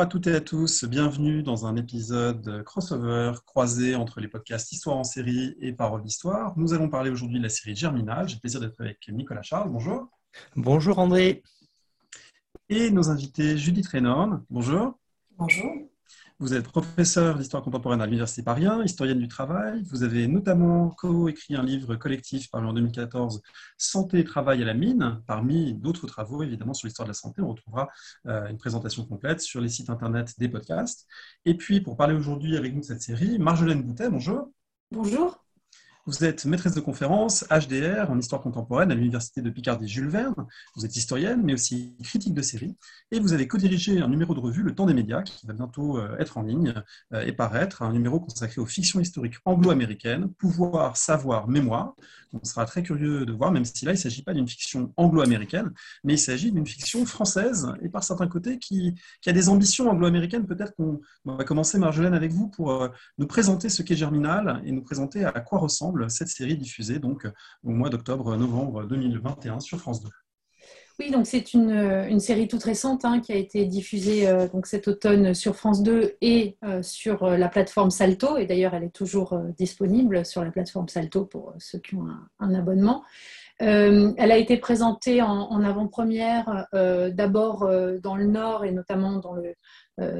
Bonjour à toutes et à tous, bienvenue dans un épisode crossover croisé entre les podcasts Histoire en série et Parole d'Histoire. Nous allons parler aujourd'hui de la série Germinal. J'ai le plaisir d'être avec Nicolas Charles. Bonjour. Bonjour André. Et nos invités Judith Reynorn. Bonjour. Bonjour. Vous êtes professeur d'histoire contemporaine à l'Université Paris historienne du travail. Vous avez notamment co-écrit un livre collectif paru en 2014, Santé et travail à la mine. Parmi d'autres travaux, évidemment, sur l'histoire de la santé, on retrouvera euh, une présentation complète sur les sites internet des podcasts. Et puis, pour parler aujourd'hui avec nous de cette série, Marjolaine Boutet, bonjour. Bonjour. Vous êtes maîtresse de conférence HDR en histoire contemporaine à l'Université de Picardie Jules Verne. Vous êtes historienne, mais aussi critique de série. Et vous avez co-dirigé un numéro de revue, Le Temps des médias, qui va bientôt euh, être en ligne euh, et paraître, un numéro consacré aux fictions historiques anglo-américaines, pouvoir, savoir, mémoire. On sera très curieux de voir, même si là, il ne s'agit pas d'une fiction anglo-américaine, mais il s'agit d'une fiction française, et par certains côtés, qui, a des ambitions anglo-américaines. Peut-être qu'on va commencer, Marjolaine, avec vous pour euh, nous présenter ce qu'est Germinal et nous présenter à quoi ressemble cette série diffusée donc au mois d'octobre-novembre 2021 sur France 2. Oui, donc c'est une, une, série toute récente hein, qui a été diffusée euh, donc cet automne sur France 2 et euh, sur euh, la plateforme Salto. Et d'ailleurs, elle est toujours disponible sur la plateforme Salto pour ceux qui ont un, abonnement. elle a été présentée en, avant-première d'abord dans le Nord et notamment dans le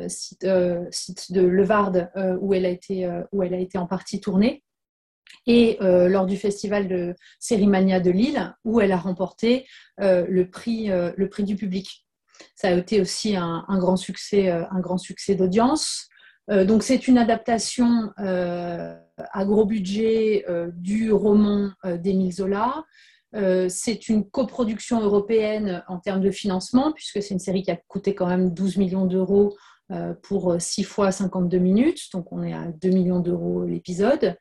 site, site, de Levarde où, elle a été, où elle a été en partie tournée et euh, lors du festival de Sérimania de Lille, où elle a remporté euh, le, prix, euh, le prix du public. Ça a été aussi un, grand succès, un grand succès d'audience. donc c'est une adaptation à gros budget du roman d'Émile Zola. c'est une coproduction européenne en termes de financement, puisque c'est une série qui a coûté quand même 12 millions d'euros pour 6 fois 52 minutes, donc on est à 2 millions d'euros l'épisode.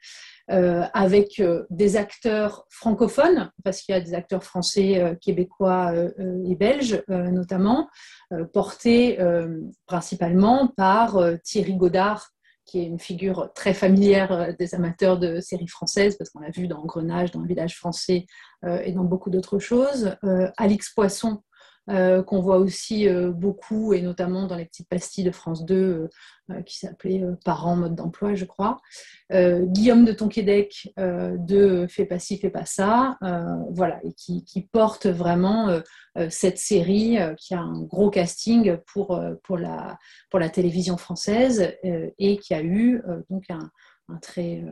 Euh, avec euh, des acteurs francophones, parce qu'il y a des acteurs français, euh, québécois et belges notamment, portés principalement par Thierry Godard, qui est une figure très familière des amateurs de séries françaises, parce qu'on l'a vu dans Grenage, dans le village français et dans beaucoup d'autres choses. Alix Poisson, euh, qu'on voit aussi euh, beaucoup, et notamment dans les petites pastilles de France 2, euh, qui s'appelait Parents mode d'emploi, je crois. Guillaume de Tonquédec de Fais pas ci, fais pas ça, voilà, et qui, porte vraiment cette série qui a un gros casting pour, pour, la, pour la télévision française et qui a eu donc un, très,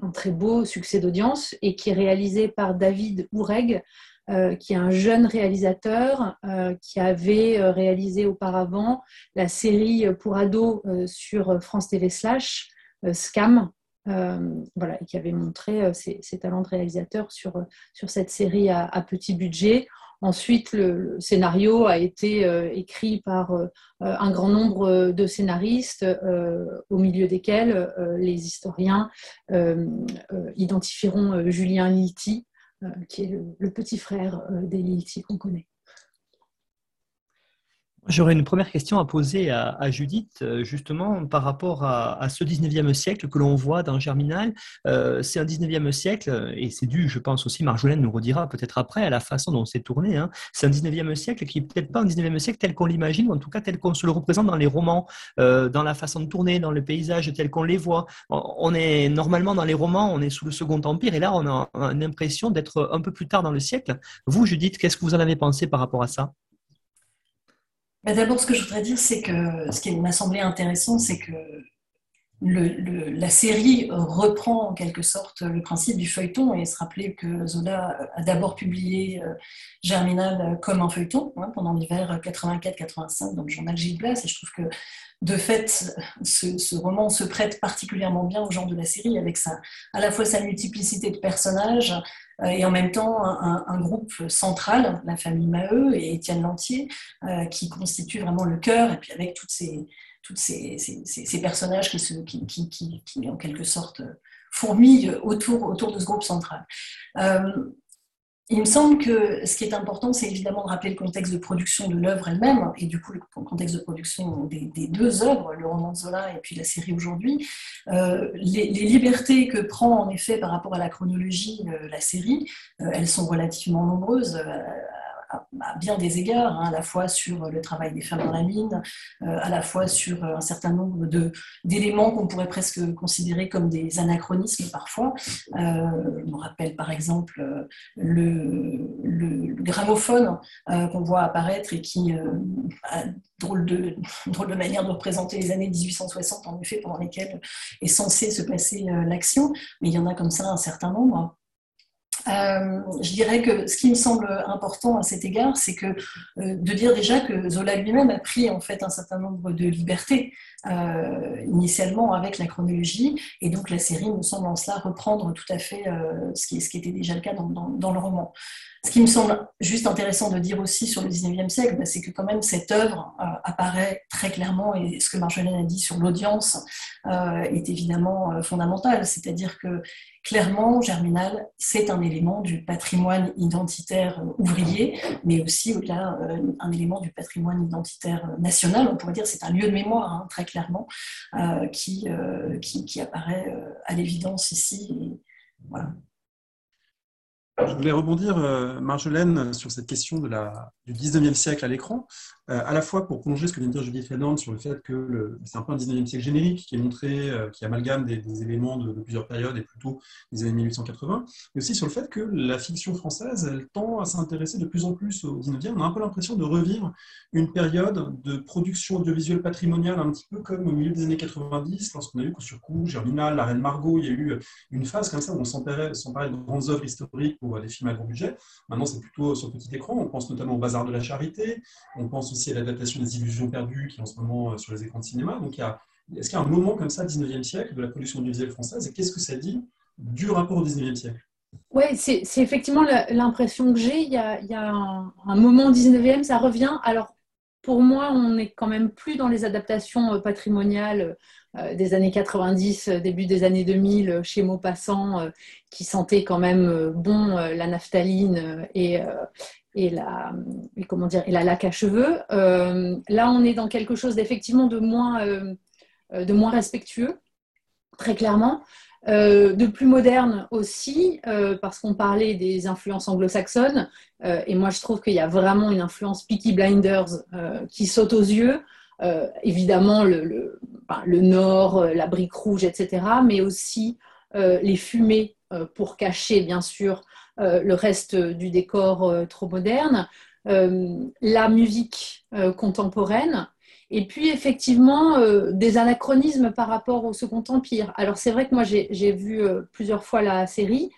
un très beau succès d'audience et qui est réalisé par David Oureg, euh, qui est un jeune réalisateur euh, qui avait euh, réalisé auparavant la série pour ados sur France TV Slash, Scam, voilà, et qui avait montré ses, talents de réalisateur sur, sur cette série à, petit budget. Ensuite, le, scénario a été écrit par un grand nombre de scénaristes, au milieu desquels les historiens identifieront Julien Litti, qui est le, petit frère euh, des qu'on connaît. J'aurais une première question à poser à, Judith, euh, justement par rapport à, ce 19e siècle que l'on voit dans Germinal. Euh, c'est un 19e siècle, et c'est dû, je pense aussi, Marjolaine nous redira peut-être après, à la façon dont c'est tourné. Hein. C'est un 19e siècle qui n'est peut-être pas un 19e siècle tel qu'on l'imagine, ou en tout cas tel qu'on se le représente dans les romans, euh, dans la façon de tourner, dans le paysage tel qu'on les voit. On est normalement dans les romans, on est sous le Second Empire, et là on a l'impression d'être un peu plus tard dans le siècle. Vous, Judith, qu'est-ce que vous en avez pensé par rapport à ça? Bah, d'abord, ce que je voudrais dire, c'est que ce qui m'a semblé intéressant, c'est que la série reprend en quelque sorte le principe du feuilleton et se rappeler que Zola a d'abord publié euh, Germinal comme un feuilleton hein, pendant l'hiver 84-85 dans le journal Gilles Blas. Et je trouve que de fait ce, roman se prête particulièrement bien au genre de la série avec sa, à la fois sa multiplicité de personnages, et en même temps un, groupe central, la famille Maheu et Étienne Lantier, qui constitue vraiment le cœur, et puis avec toutes ces, ces, ces, personnages qui, se, qui, qui, qui, en quelque sorte fourmillent autour, autour de ce groupe central. Il me semble que ce qui est important, c'est évidemment de rappeler le contexte de production de l'œuvre elle-même, et du coup le contexte de production des, deux œuvres, le roman de Zola et puis la série aujourd'hui. Euh, les, libertés que prend en effet par rapport à la chronologie euh, la série, euh, elles sont relativement nombreuses à, bien des égards, hein, à la fois sur le travail des femmes dans la mine, euh, à la fois sur un certain nombre d'éléments qu'on pourrait presque considérer comme des anachronismes parfois. Euh, me rappelle par exemple le, gramophone euh, qu'on voit apparaître et qui a drôle de, drôle de manière de représenter les années 1860, en effet, pendant lesquelles est censée se passer l'action, mais il y en a comme ça un certain nombre. Euh, je dirais que ce qui me semble important à cet égard, c'est que euh, de dire déjà que Zola lui-même a pris en fait un certain nombre de libertés euh, initialement avec la chronologie, et donc la série me semble en cela reprendre tout à fait ce qui, était déjà le cas dans, dans, le roman. Ce qui me semble juste intéressant de dire aussi sur le 19e siècle, bah, c'est que quand même cette œuvre apparaît très clairement, et ce que Marjolaine a dit sur l'audience est évidemment fondamental, c'est-à-dire que Clairement, Germinal, c'est un élément du patrimoine identitaire ouvrier, mais aussi au-delà, euh, un élément du patrimoine identitaire national. On pourrait dire c'est un lieu de mémoire, hein, très clairement, euh, qui, euh, qui, qui, apparaît à l'évidence ici. voilà. Je voulais rebondir, euh, Marjolaine, sur cette question de la, du 19e siècle à l'écran, à la fois pour prolonger ce que vient de dire Judith Fernand sur le fait que c'est un peu un 19e siècle générique qui est montré, euh, qui amalgame des, éléments de, plusieurs périodes et plutôt des années 1880, mais aussi sur le fait que la fiction française, elle tend à s'intéresser de plus en plus au 19e. On a un peu l'impression de revivre une période de production audiovisuelle patrimoniale un petit peu comme au milieu des années 90, lorsqu'on a eu coup sur coup, Germinal, La Reine Margot, il y a eu une phase comme ça où on s'emparait de grandes œuvres historiques des films à gros budget. Maintenant, c'est plutôt sur petit écran. On pense notamment au Bazar de la Charité. On pense aussi à l'adaptation des Illusions perdues qui est en ce moment euh, sur les écrans de cinéma. Donc, est-ce qu'il y a un moment comme ça, 19e siècle, de la production audiovisuelle française Et qu'est-ce que ça dit du rapport au 19e siècle? Oui, c'est effectivement l'impression que j'ai. Il y a, il y a un, un, moment 19e, ça revient. Alors, pour moi, on n'est quand même plus dans les adaptations euh, patrimoniales euh, des années 90, euh, début des années 2000, chez Maupassant, qui sentait quand même bon la naphtaline et, et, la, comment dire, et la laque à cheveux. là, on est dans quelque chose d'effectivement de moins, de moins respectueux, très clairement. Euh, de plus moderne aussi, euh, parce qu'on parlait des influences anglo-saxonnes, euh, et moi je trouve qu'il y a vraiment une influence Peaky Blinders qui saute aux yeux. évidemment, le, le, nord, la brique rouge, etc., mais aussi les fumées pour cacher, bien sûr, le reste du décor trop moderne. la musique contemporaine, et puis, effectivement, euh, des anachronismes par rapport au Second Empire. Alors, c'est vrai que moi, j'ai vu euh, plusieurs fois la série.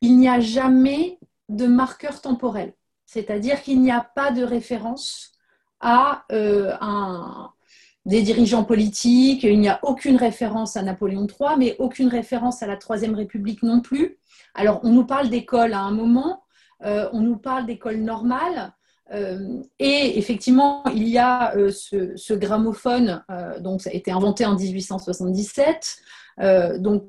Il n'y a jamais de marqueur temporel. C'est-à-dire qu'il n'y a pas de référence à euh, des dirigeants politiques. Il n'y a aucune référence à Napoléon III, mais aucune référence à la Troisième République non plus. Alors, on nous parle d'école à un moment, on nous parle d'école normale, euh, et effectivement, il y a euh, ce, gramophone, euh, donc ça a été inventé en 1877. donc,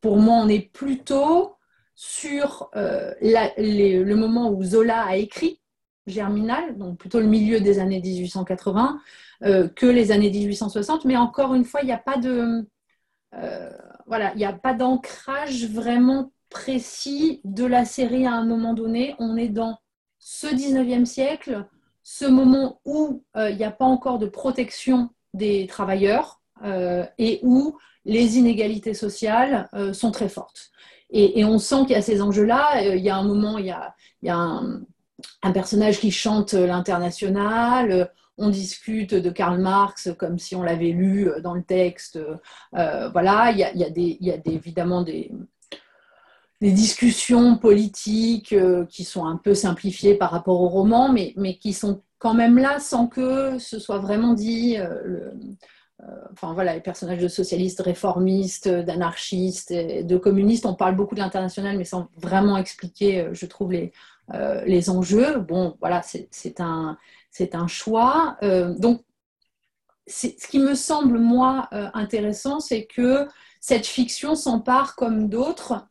pour moi, on est plutôt sur le moment où Zola a écrit Germinal, donc plutôt le milieu des années 1880, que les années 1860. Mais encore une fois, il n'y a pas de voilà, il n'y a pas d'ancrage vraiment précis de la série à un moment donné. On est dans ce 19e siècle, ce moment où euh, il n'y a pas encore de protection des travailleurs euh, et où les inégalités sociales euh, sont très fortes. Et, on sent qu'il y a ces enjeux-là. Il y a un moment, il y a, un, personnage qui chante l'international. On discute de Karl Marx comme si on l'avait lu dans le texte. voilà, il y a, y a évidemment des, des discussions politiques euh, qui sont un peu simplifiées par rapport au roman, mais, mais qui sont quand même là sans que ce soit vraiment dit. Euh, enfin voilà, les personnages de socialistes, réformistes, d'anarchistes, de communistes. On parle beaucoup de l'international, mais sans vraiment expliquer, je trouve, les, les enjeux. Bon, voilà, c'est un, un choix. donc, ce qui me semble, moi, intéressant, c'est que cette fiction s'empare, comme d'autres,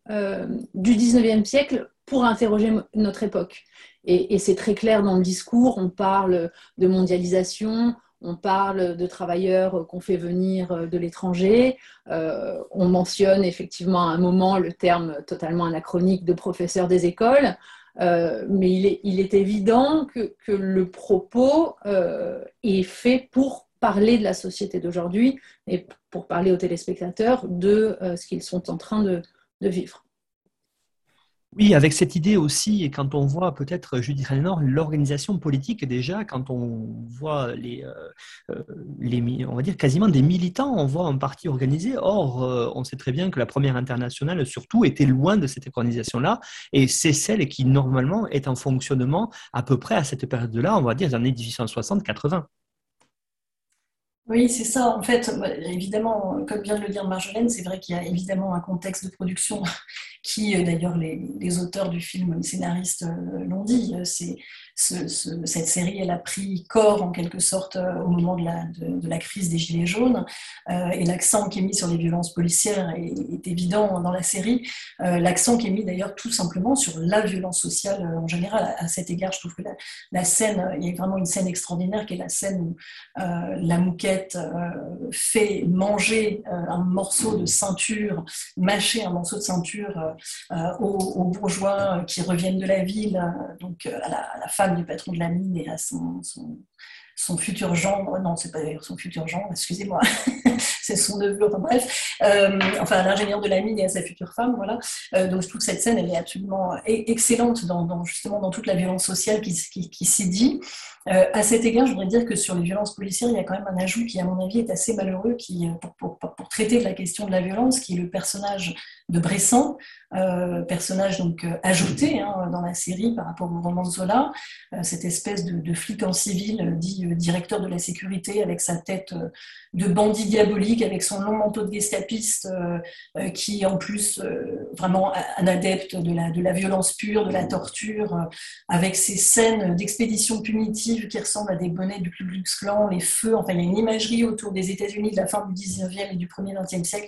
du 19e siècle pour interroger notre époque. Et, c'est très clair dans le discours, on parle de mondialisation, on parle de travailleurs qu'on fait venir de l'étranger, euh, on mentionne effectivement à un moment le terme totalement anachronique de professeur des écoles, euh, mais il est, évident que, le propos euh, est fait pour parler de la société d'aujourd'hui et pour parler aux téléspectateurs de ce qu'ils sont en train de vivre. Oui, avec cette idée aussi, et quand on voit peut-être, Judith Raynor, l'organisation politique déjà, quand on voit les, euh, euh, les, on va dire quasiment des militants, on voit un parti organisé. Or, euh, on sait très bien que la première internationale, surtout, était loin de cette organisation-là, et c'est celle qui, normalement, est en fonctionnement à peu près à cette période-là, on va dire, les années 1860-80. Oui, c'est ça. En fait, évidemment, comme vient de le dire Marjolaine, c'est vrai qu'il y a évidemment un contexte de production qui, euh, d'ailleurs, les, auteurs du film, les scénaristes euh, l'ont dit, euh, cette série, elle a pris corps en quelque sorte au moment de la, la crise des Gilets jaunes, et l'accent qui est mis sur les violences policières est, évident dans la série. l'accent qui est mis d'ailleurs tout simplement sur la violence sociale en général. À, cet égard, je trouve que la, scène, il y a vraiment une scène extraordinaire qui est la scène où la mouquette fait manger un morceau de ceinture, mâcher un morceau de ceinture euh, aux, bourgeois qui reviennent de la ville, euh, donc euh, à la, femme du patron de la mine et à son, futur gendre, non, c'est pas son futur gendre, excusez-moi, c'est son neveu, enfin bref, enfin à l'ingénieur de la mine et à sa future femme, voilà. donc je trouve cette scène, elle est absolument excellente dans, justement dans toute la violence sociale qui, qui, s'est dit. à cet égard, je voudrais dire que sur les violences policières, il y a quand même un ajout qui, à mon avis, est assez malheureux qui, pour, pour, traiter de la question de la violence, qui est le personnage de Bressan, euh, personnage donc euh, ajouté hein, dans la série par rapport au roman de Zola, euh, cette espèce de, flic en civil dit directeur de la sécurité avec sa tête de bandit diabolique, avec son long manteau de gestapiste qui en plus vraiment un adepte de la, violence pure, de la torture, avec ces scènes d'expédition punitive qui ressemblent à des bonnets du Ku Klux Klan, les feux, enfin il y a une imagerie autour des États-Unis de la fin du 19e et du 1er 20e siècle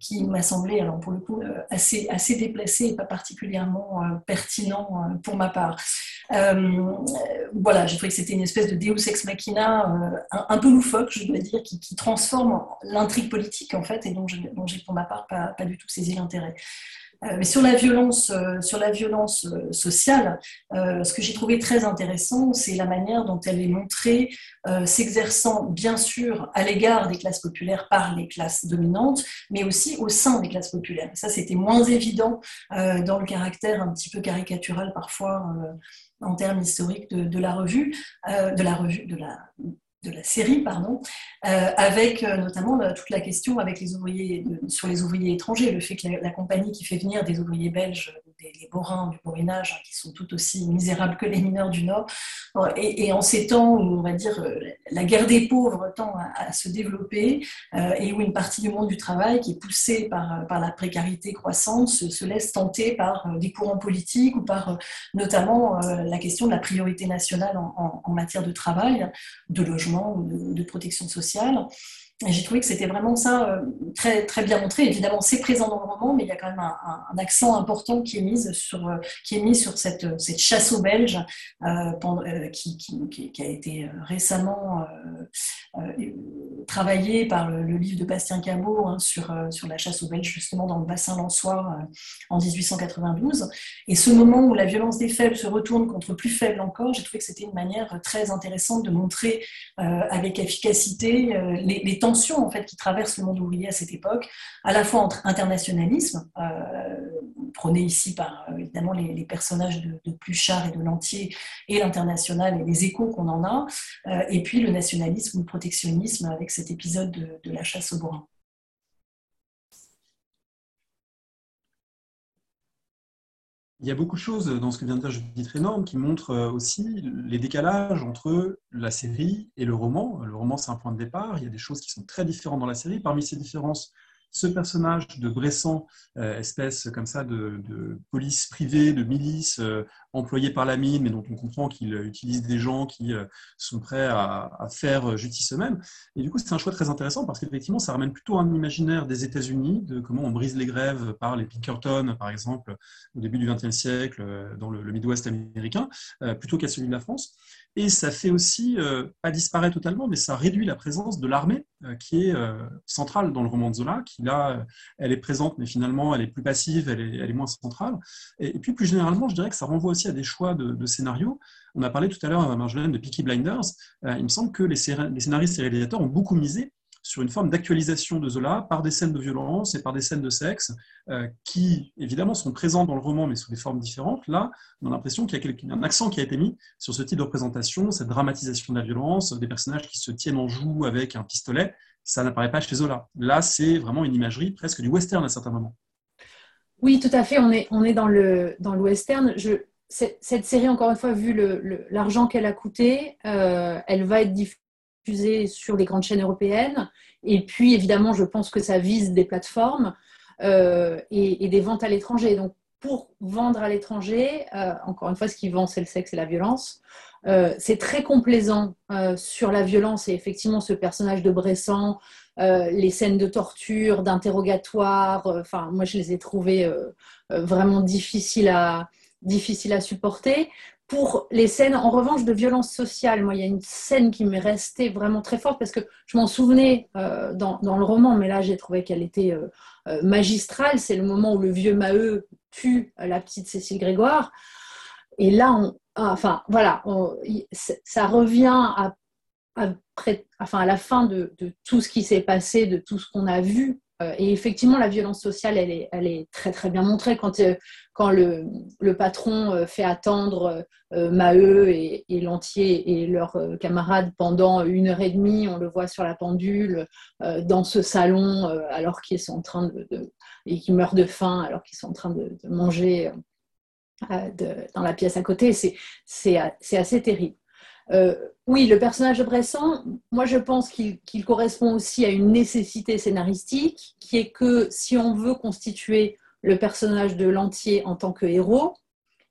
qui m'a semblé, alors pour le coup, euh, assez, assez déplacé et pas particulièrement euh, pertinent euh, pour ma part. voilà, j'ai trouvé que c'était une espèce de Deus ex machina un, peu loufoque, je dois dire, qui, transforme l'intrigue politique en fait, et dont j'ai pour ma part pas, pas du tout saisi l'intérêt. Euh, mais sur la violence, euh, sur la violence euh, sociale, ce que j'ai trouvé très intéressant, c'est la manière dont elle est montrée, s'exerçant bien sûr à l'égard des classes populaires par les classes dominantes, mais aussi au sein des classes populaires. Ça, c'était moins évident dans le caractère un petit peu caricatural parfois en termes historiques de, de la revue, de la revue, de la de la série, pardon, euh, avec euh, notamment toute la question avec les ouvriers, sur les ouvriers étrangers, le fait que la, compagnie qui fait venir des ouvriers belges, des, les Borins du Borinage, hein, qui sont tout aussi misérables que les mineurs du Nord, et, en ces temps où, on va dire, euh, la guerre des pauvres tend à, se développer, et où une partie du monde du travail, qui est poussée par, par la précarité croissante, se, laisse tenter par des courants politiques ou par notamment la question de la priorité nationale en, en matière de travail, de logement ou de, protection sociale. J'ai trouvé que c'était vraiment ça euh, très, très bien montré. Évidemment, c'est présent dans le roman, mais il y a quand même un, accent important qui est mis sur, euh, qui est mis sur cette, cette chasse aux Belges euh, qui, qui, qui, a été récemment travaillée par le, livre de Bastien Cabot hein, sur, sur la chasse aux Belges, justement dans le bassin lançois en 1892. Et ce moment où la violence des faibles se retourne contre plus faibles encore, j'ai trouvé que c'était une manière très intéressante de montrer avec efficacité les, les temps en fait qui traverse le monde ouvrier à cette époque, à la fois entre internationalisme, euh, prôné ici par euh, évidemment les, personnages de, Pluchart et de Lantier, et l'international et les échos qu'on en a, euh, et puis le nationalisme ou le protectionnisme avec cet épisode de, la chasse au bourrin. il y a beaucoup de choses dans ce que vient de dire Judith Renorme qui montrent aussi les décalages entre la série et le roman. Le roman, c'est un point de départ. Il y a des choses qui sont très différentes dans la série. Parmi ces différences, ce personnage de Bressan, euh, espèce comme ça de, police privée, de milice euh, employée par la mine, mais dont on comprend qu'il utilise des gens qui euh, sont prêts à, faire justice eux-mêmes. Et du coup, c'est un choix très intéressant parce qu'effectivement, ça ramène plutôt un imaginaire des États-Unis, de comment on brise les grèves par les Pinkerton, par exemple, au début du XXe siècle, dans le, Midwest américain, plutôt qu'à celui de la France. Et ça fait aussi, euh, pas disparaître totalement, mais ça réduit la présence de l'armée euh, qui est euh, centrale dans le roman de Zola, qui là, elle est présente, mais finalement, elle est plus passive, elle est moins centrale. Et, puis plus généralement, je dirais que ça renvoie aussi à des choix de, de scénarios. On a parlé tout à l'heure, Marjolaine, de Peaky Blinders. il me semble que les, les scénaristes et réalisateurs ont beaucoup misé sur une forme d'actualisation de Zola par des scènes de violence et par des scènes de sexe euh, qui, évidemment, sont présentes dans le roman, mais sous des formes différentes. Là, on a l'impression qu'il y a un accent qui a été mis sur ce type de représentation, cette dramatisation de la violence, des personnages qui se tiennent en joue avec un pistolet. Ça n'apparaît pas chez Zola. Là, c'est vraiment une imagerie presque du western à certains moments. Oui, tout à fait. On est, on est dans, le, dans le western. Je, cette, série, encore une fois, vu l'argent qu'elle a coûté, euh, elle va être diffusée sur les grandes chaînes européennes. Et puis, évidemment, je pense que ça vise des plateformes euh, et, des ventes à l'étranger. Donc, pour vendre à l'étranger, euh, encore une fois, ce qui vend, c'est le sexe et la violence. C'est très complaisant sur la violence et effectivement ce personnage de Bressan, les scènes de torture, d'interrogatoire. Enfin, moi, je les ai trouvées vraiment difficiles à, difficiles à supporter pour les scènes, en revanche, de violence sociale, moi, il y a une scène qui m'est restée vraiment très forte parce que je m'en souvenais euh, dans, le roman, mais là, j'ai trouvé qu'elle était euh, euh, magistrale. C'est le moment où le vieux Maheu tue la petite Cécile Grégoire. Et là, on, ah, enfin, voilà, ça revient à, enfin, à la fin de, tout ce qui s'est passé, de tout ce qu'on a vu et effectivement, la violence sociale, elle est, elle est très très bien montrée quand, euh, quand le, le, patron euh, fait attendre Maheu et, et Lantier et leurs camarades pendant une heure et demie. On le voit sur la pendule dans ce salon alors qu'ils sont en train de, et qu'ils meurent de faim alors qu'ils sont en train de, manger dans la pièce à côté. C'est assez terrible. Euh, oui, le personnage de Bressan, moi je pense qu'il correspond aussi à une nécessité scénaristique, qui est que si on veut constituer le personnage de l'entier en tant que héros,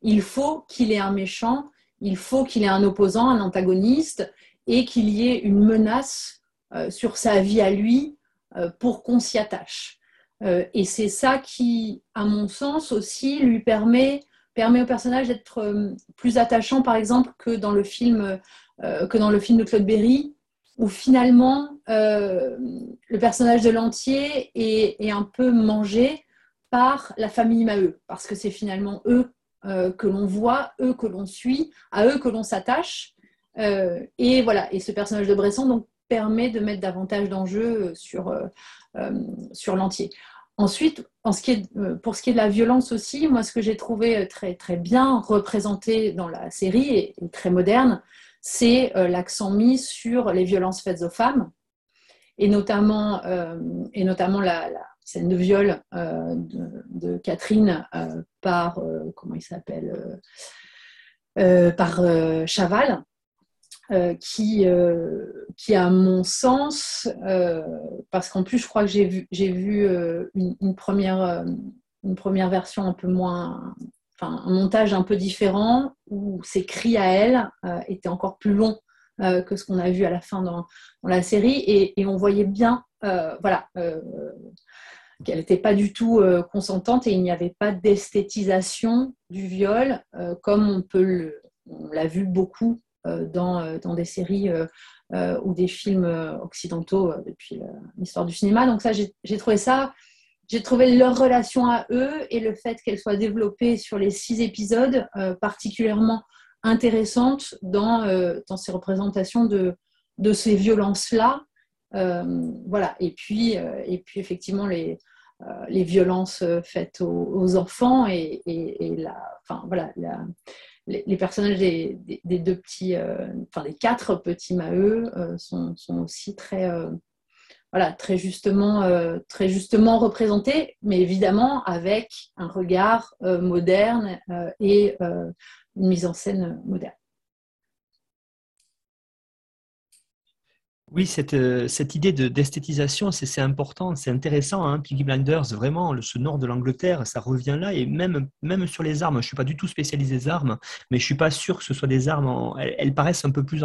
il faut qu'il ait un méchant, il faut qu'il ait un opposant, un antagoniste, et qu'il y ait une menace euh, sur sa vie à lui euh, pour qu'on s'y attache. et c'est ça qui, à mon sens aussi, lui permet permet au personnage d'être euh, plus attachant, par exemple, que dans le film, euh, que dans le film de Claude Berry, où finalement euh, le personnage de l'entier est, un peu mangé par la famille Maheu, parce que c'est finalement eux que l'on voit, eux que l'on suit, à eux que l'on s'attache. et voilà, et ce personnage de Bresson permet de mettre davantage d'enjeux sur, sur l'entier. Ensuite, euh, pour ce qui est de la violence aussi, moi, ce que j'ai trouvé euh, très, très bien représenté dans la série et, très moderne, c'est euh, l'accent mis sur les violences faites aux femmes, et notamment, et notamment la, scène de viol de, Catherine par, comment il s'appelle, par Chaval. Euh, qui, euh, qui, à mon sens, euh, parce qu'en plus, je crois que j'ai vu, j'ai vu une, première, une première version un peu moins, enfin, un montage un peu différent, où ses cris à elle étaient encore plus longs que ce qu'on a vu à la fin dans, la série, et, on voyait bien, voilà qu'elle n'était pas du tout consentante et il n'y avait pas d'esthétisation du viol comme on peut le, on l'a vu beaucoup euh, dans, euh, dans, des séries euh, ou des films occidentaux depuis l'histoire du cinéma. Donc ça, j'ai trouvé ça j'ai trouvé leur relation à eux et le fait qu'elle soit développée sur les six épisodes particulièrement intéressante dans, dans ces représentations de, de ces violences-là. voilà. Et puis, et puis effectivement, les, les violences faites aux, enfants et, et, la, enfin, voilà, la, les, personnages des, deux petits, euh, enfin des quatre petits Maheu euh, sont, aussi très, euh, voilà, très justement, très justement représenté, mais évidemment avec un regard moderne et une mise en scène moderne. Oui, cette, euh, idée d'esthétisation, c'est important, c'est intéressant. Hein. Piggy Blinders, vraiment, ce nord de l'Angleterre, ça revient là. Et même, sur les armes, je ne suis pas du tout spécialisé des armes, mais je ne suis pas sûr que ce soit des armes. elles, paraissent un peu plus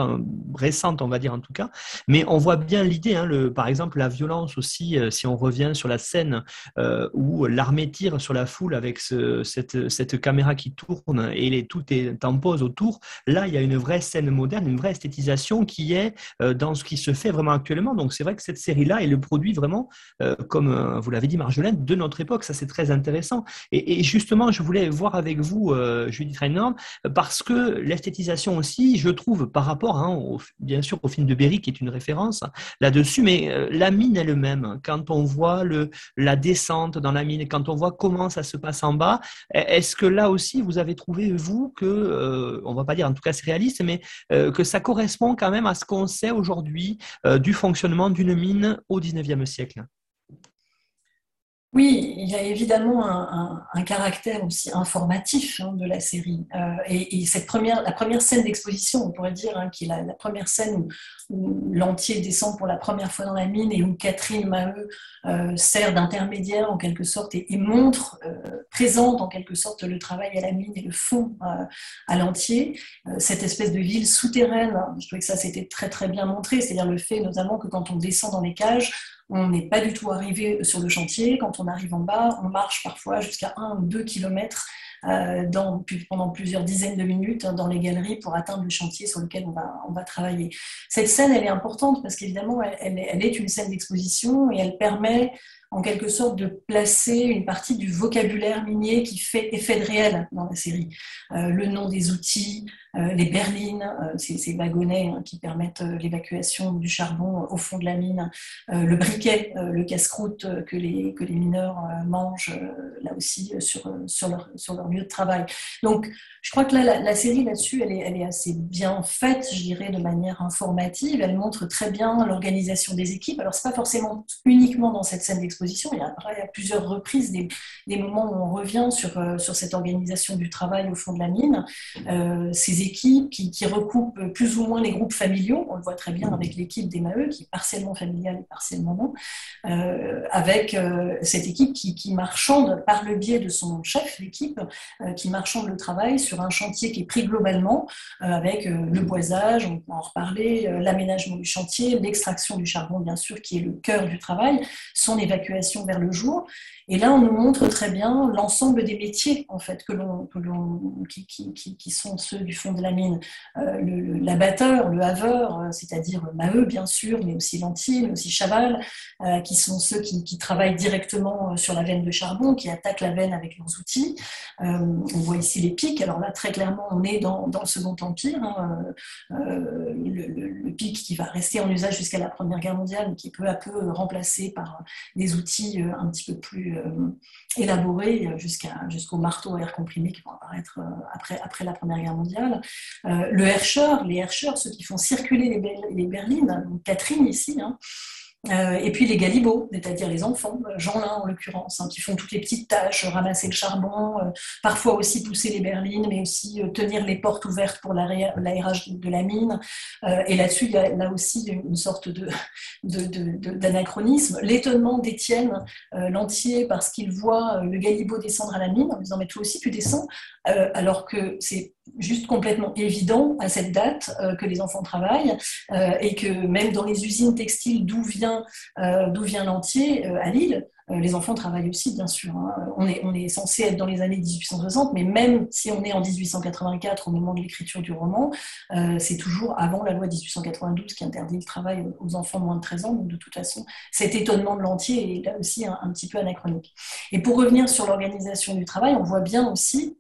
récentes, on va dire en tout cas. Mais on voit bien l'idée, hein, par exemple, la violence aussi, euh, si on revient sur la scène euh, où l'armée tire sur la foule avec ce, cette, caméra qui tourne et tout est en pause autour. Là, il y a une vraie scène moderne, une vraie esthétisation qui est dans ce qui se fait vraiment actuellement. Donc c'est vrai que cette série-là est le produit vraiment, euh, comme euh, vous l'avez dit Marjolaine, de notre époque. Ça c'est très intéressant. Et, justement, je voulais voir avec vous, euh, Judith Reinhold, parce que l'esthétisation aussi, je trouve, par rapport, hein, bien sûr, au film de Berry qui est une référence là-dessus, mais la mine elle-même, quand on voit le, la descente dans la mine, quand on voit comment ça se passe en bas, est-ce que là aussi vous avez trouvé, vous, que, on va pas dire en tout cas c'est réaliste, mais que ça correspond quand même à ce qu'on sait aujourd'hui du fonctionnement d'une mine au XIXe siècle. Oui, il y a évidemment un, caractère aussi informatif hein, de la série. Euh, et, cette première, la première scène d'exposition, on pourrait dire, hein, qui est la, première scène où, l'entier descend pour la première fois dans la mine et où Catherine Maheu euh, sert d'intermédiaire en quelque sorte et, montre, euh, présente en quelque sorte le travail à la mine et le fond à l'entier. cette espèce de ville souterraine, hein, je trouvais que ça c'était très très bien montré, c'est-à-dire le fait notamment que quand on descend dans les cages, on n'est pas du tout arrivé sur le chantier. Quand on arrive en bas, on marche parfois jusqu'à 1 ou 2 kilomètres euh, pendant plusieurs dizaines de minutes dans les galeries pour atteindre le chantier sur lequel on va, travailler. Cette scène, elle est importante parce qu'évidemment, elle, est une scène d'exposition et elle permet en quelque sorte de placer une partie du vocabulaire minier qui fait effet de réel dans la série. Euh, le nom des outils, les berlines, euh, ces, wagonnets hein, qui permettent l'évacuation du charbon au fond de la mine, le briquet, le casse-croûte que les, que les mineurs mangent là aussi sur, sur, leur, sur leur lieu de travail. Donc je crois que là, la, série là-dessus, elle est, elle est assez bien faite, je dirais, de manière informative. Elle montre très bien l'organisation des équipes. Alors, ce n'est pas forcément uniquement dans cette scène d'exposition il y a, il plusieurs reprises des, moments où on revient sur, euh, sur cette organisation du travail au fond de la mine. Euh, ces équipes qui, recoupent plus ou moins les groupes familiaux, on le voit très bien avec l'équipe des MAE, qui est partiellement familiale et partiellement non, euh, avec cette équipe qui, qui, marchande par le biais de son chef d'équipe, qui marchande le travail sur un chantier qui est pris globalement, avec le boisage, on peut en reparler, l'aménagement du chantier, l'extraction du charbon, bien sûr, qui est le cœur du travail, son évacuation vers le jour. Et là, on nous montre très bien l'ensemble des métiers en fait que l'on, qui, qui, qui, sont ceux du fond de la mine. Euh, l'abatteur, le, haveur, euh, c'est-à-dire Maheu bien sûr, mais aussi Lantier, mais aussi Chaval, euh, qui sont ceux qui, travaillent directement sur la veine de charbon, qui attaquent la veine avec leurs outils. on voit ici les pics. Alors là, très clairement, on est dans, le Second Empire. Hein, le, pic qui va rester en usage jusqu'à la Première Guerre mondiale, mais qui est peu à peu remplacé par des outils un petit peu plus élaboré jusqu'à, jusqu'au marteau à air comprimé qui vont apparaître après la Première Guerre mondiale. Euh, le Herrscher, les Herrscher, ceux qui font circuler les, les berlines, Catherine ici, hein, euh, et puis les galibots, c'est-à-dire les enfants, Jean-Lin en l'occurrence, hein, qui font toutes les petites tâches, ramasser le charbon, euh, parfois aussi pousser les berlines, mais aussi euh, tenir les portes ouvertes pour l'aérage de, la mine. et là-dessus, il y a là aussi une sorte d'anachronisme. L'étonnement d'Étienne Lantier parce qu'il voit le galibot descendre à la mine en disant Mais toi aussi, tu descends, alors que c'est juste complètement évident à cette date euh, que les enfants travaillent euh, et que même dans les usines textiles d'où vient, euh, d'où vient l'entier à Lille, les enfants travaillent aussi, bien sûr. Hein. On, est, on est censé être dans les années 1860, mais même si on est en 1884 au moment de l'écriture du roman, c'est toujours avant la loi 1892 qui interdit le travail aux enfants de moins de 13 ans. Donc de toute façon, cet étonnement de l'entier est là aussi un petit peu anachronique. Et pour revenir sur l'organisation du travail, on voit bien aussi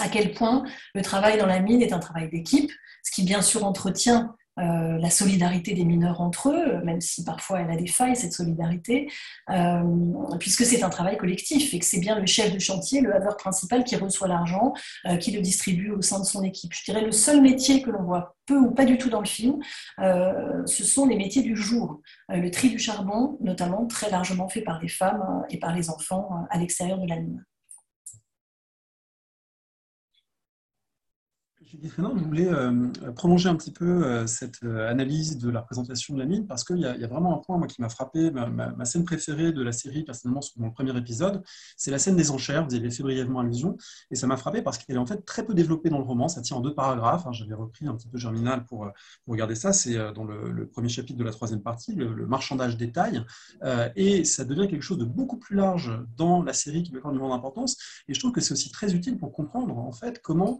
à quel point le travail dans la mine est un travail d'équipe, ce qui bien sûr entretient euh, la solidarité des mineurs entre eux, même si parfois elle a des failles, cette solidarité, euh, puisque c'est un travail collectif et que c'est bien le chef de chantier, le haveur principal, qui reçoit l'argent, euh, qui le distribue au sein de son équipe. Je dirais le seul métier que l'on voit peu ou pas du tout dans le film, ce sont les métiers du jour. le tri du charbon, notamment, très largement fait par les femmes et par les enfants à l'extérieur de la mine. Je voulais euh, prolonger un petit peu euh, cette euh, analyse de la présentation de la mine parce qu'il y, a vraiment un point qui m'a frappé. Ma, scène préférée de la série, personnellement, dans le premier épisode, c'est la scène des enchères. Vous avez fait brièvement allusion. Et ça m'a frappé parce qu'elle est en fait très peu développée dans le roman. Ça tient en deux paragraphes. Hein. J'avais repris un petit peu Germinal pour, regarder ça. C'est dans le, premier chapitre de la troisième partie, le, marchandage détail. et ça devient quelque chose de beaucoup plus large dans la série qui me prend une grande importance. Et je trouve que c'est aussi très utile pour comprendre en fait comment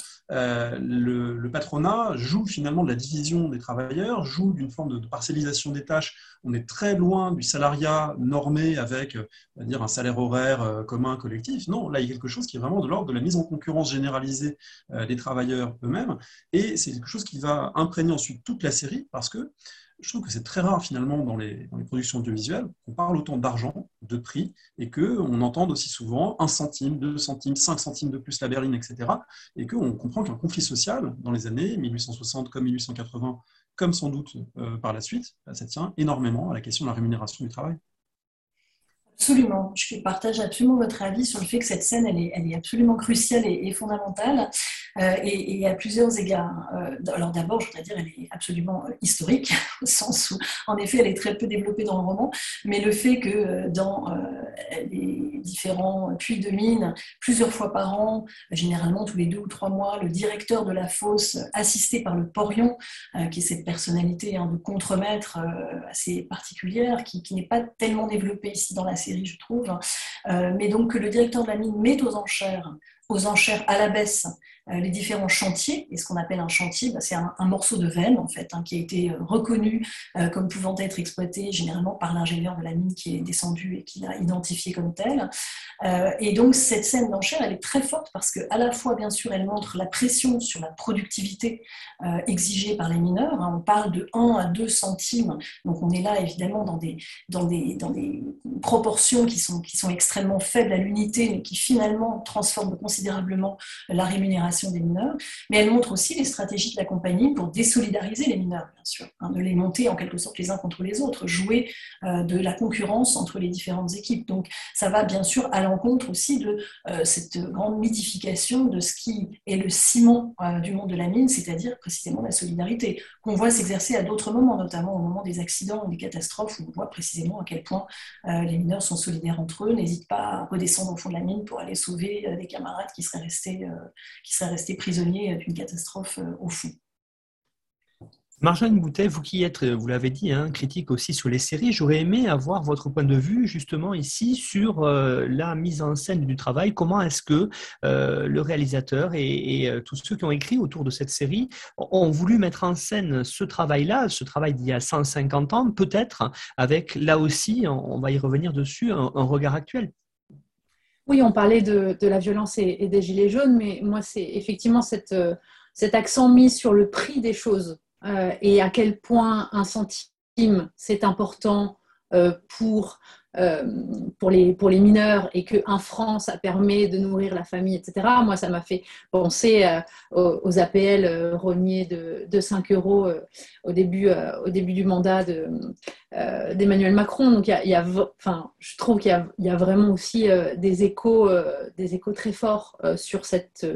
patronat joue finalement de la division des travailleurs, joue d'une forme de, parcellisation des tâches. On est très loin du salariat normé avec euh, un salaire horaire euh, commun collectif. Non, là, il y a quelque chose qui est vraiment de l'ordre de la mise en concurrence généralisée euh, des travailleurs eux-mêmes. Et c'est quelque chose qui va imprégner ensuite toute la série parce que je trouve que c'est très rare finalement dans les, productions audiovisuelles qu'on parle autant d'argent, de prix, et qu'on entende aussi souvent un centime, deux centimes, cinq centimes de plus la berline, etc. Et qu'on comprend qu'un conflit social dans les années 1860 comme 1880, comme sans doute euh, par la suite, bah, ça tient énormément à la question de la rémunération du travail. Absolument, je partage absolument votre avis sur le fait que cette scène, elle est, absolument cruciale et, fondamentale, euh, et, à plusieurs égards. Euh, alors d'abord, je voudrais dire, elle est absolument euh, historique, au sens où, en effet, elle est très peu développée dans le roman, mais le fait que dans les différents puits de mine, plusieurs fois par an, généralement tous les deux ou trois mois, le directeur de la fosse, assisté par le porion, qui est cette personnalité hein, de contremaître assez particulière, qui, qui n'est pas tellement développée ici dans la série, je trouve. Euh, mais donc que le directeur de la mine met aux enchères, aux enchères à la baisse, les différents chantiers. Et ce qu'on appelle un chantier, bah, c'est un, morceau de veine, en fait, hein, qui a été euh, reconnu euh, comme pouvant être exploité généralement par l'ingénieur de la mine qui est descendu et qui l'a identifié comme tel. et donc, cette scène d'enchère, elle est très forte parce qu'à la fois, bien sûr, elle montre la pression sur la productivité exigée par les mineurs. Hein. On parle de 1 à 2 centimes. Donc, on est là, évidemment, dans des, dans des, dans des proportions qui sont, qui sont extrêmement faibles à l'unité, mais qui finalement transforment considérablement la rémunération des mineurs, mais elle montre aussi les stratégies de la compagnie pour désolidariser les mineurs, bien sûr, hein, de les monter en quelque sorte les uns contre les autres, jouer euh, de la concurrence entre les différentes équipes. Donc ça va bien sûr à l'encontre aussi de euh, cette grande mythification de ce qui est le ciment euh, du monde de la mine, c'est-à-dire précisément la solidarité, qu'on voit s'exercer à d'autres moments, notamment au moment des accidents ou des catastrophes, où on voit précisément à quel point les mineurs sont solidaires entre eux, n'hésitent pas à redescendre au fond de la mine pour aller sauver des camarades qui seraient restés, qui serait prisonnier d'une catastrophe euh, au fond. Marjane Boutet, vous qui êtes, vous l'avez dit, hein, critique aussi sur les séries, j'aurais aimé avoir votre point de vue justement ici sur euh, la mise en scène du travail. Comment est-ce que euh, le réalisateur et, tous ceux qui ont écrit autour de cette série ont voulu mettre en scène ce travail-là, ce travail d'il y a 150 ans, peut-être avec là aussi, on va y revenir dessus, un regard actuel? Oui, on parlait de, la violence et, des gilets jaunes, mais moi, c'est effectivement euh, cet accent mis sur le prix des choses euh, et à quel point un centime, c'est important euh, pour euh, pour, les, pour les mineurs et qu'un franc, ça permet de nourrir la famille, etc. Moi, ça m'a fait penser euh, aux, APL euh, de, de, 5 euros au, début, au début du mandat d'Emmanuel Macron. Donc, il y a, enfin, je trouve qu'il y, y, a vraiment aussi des, échos, des échos très forts sur cette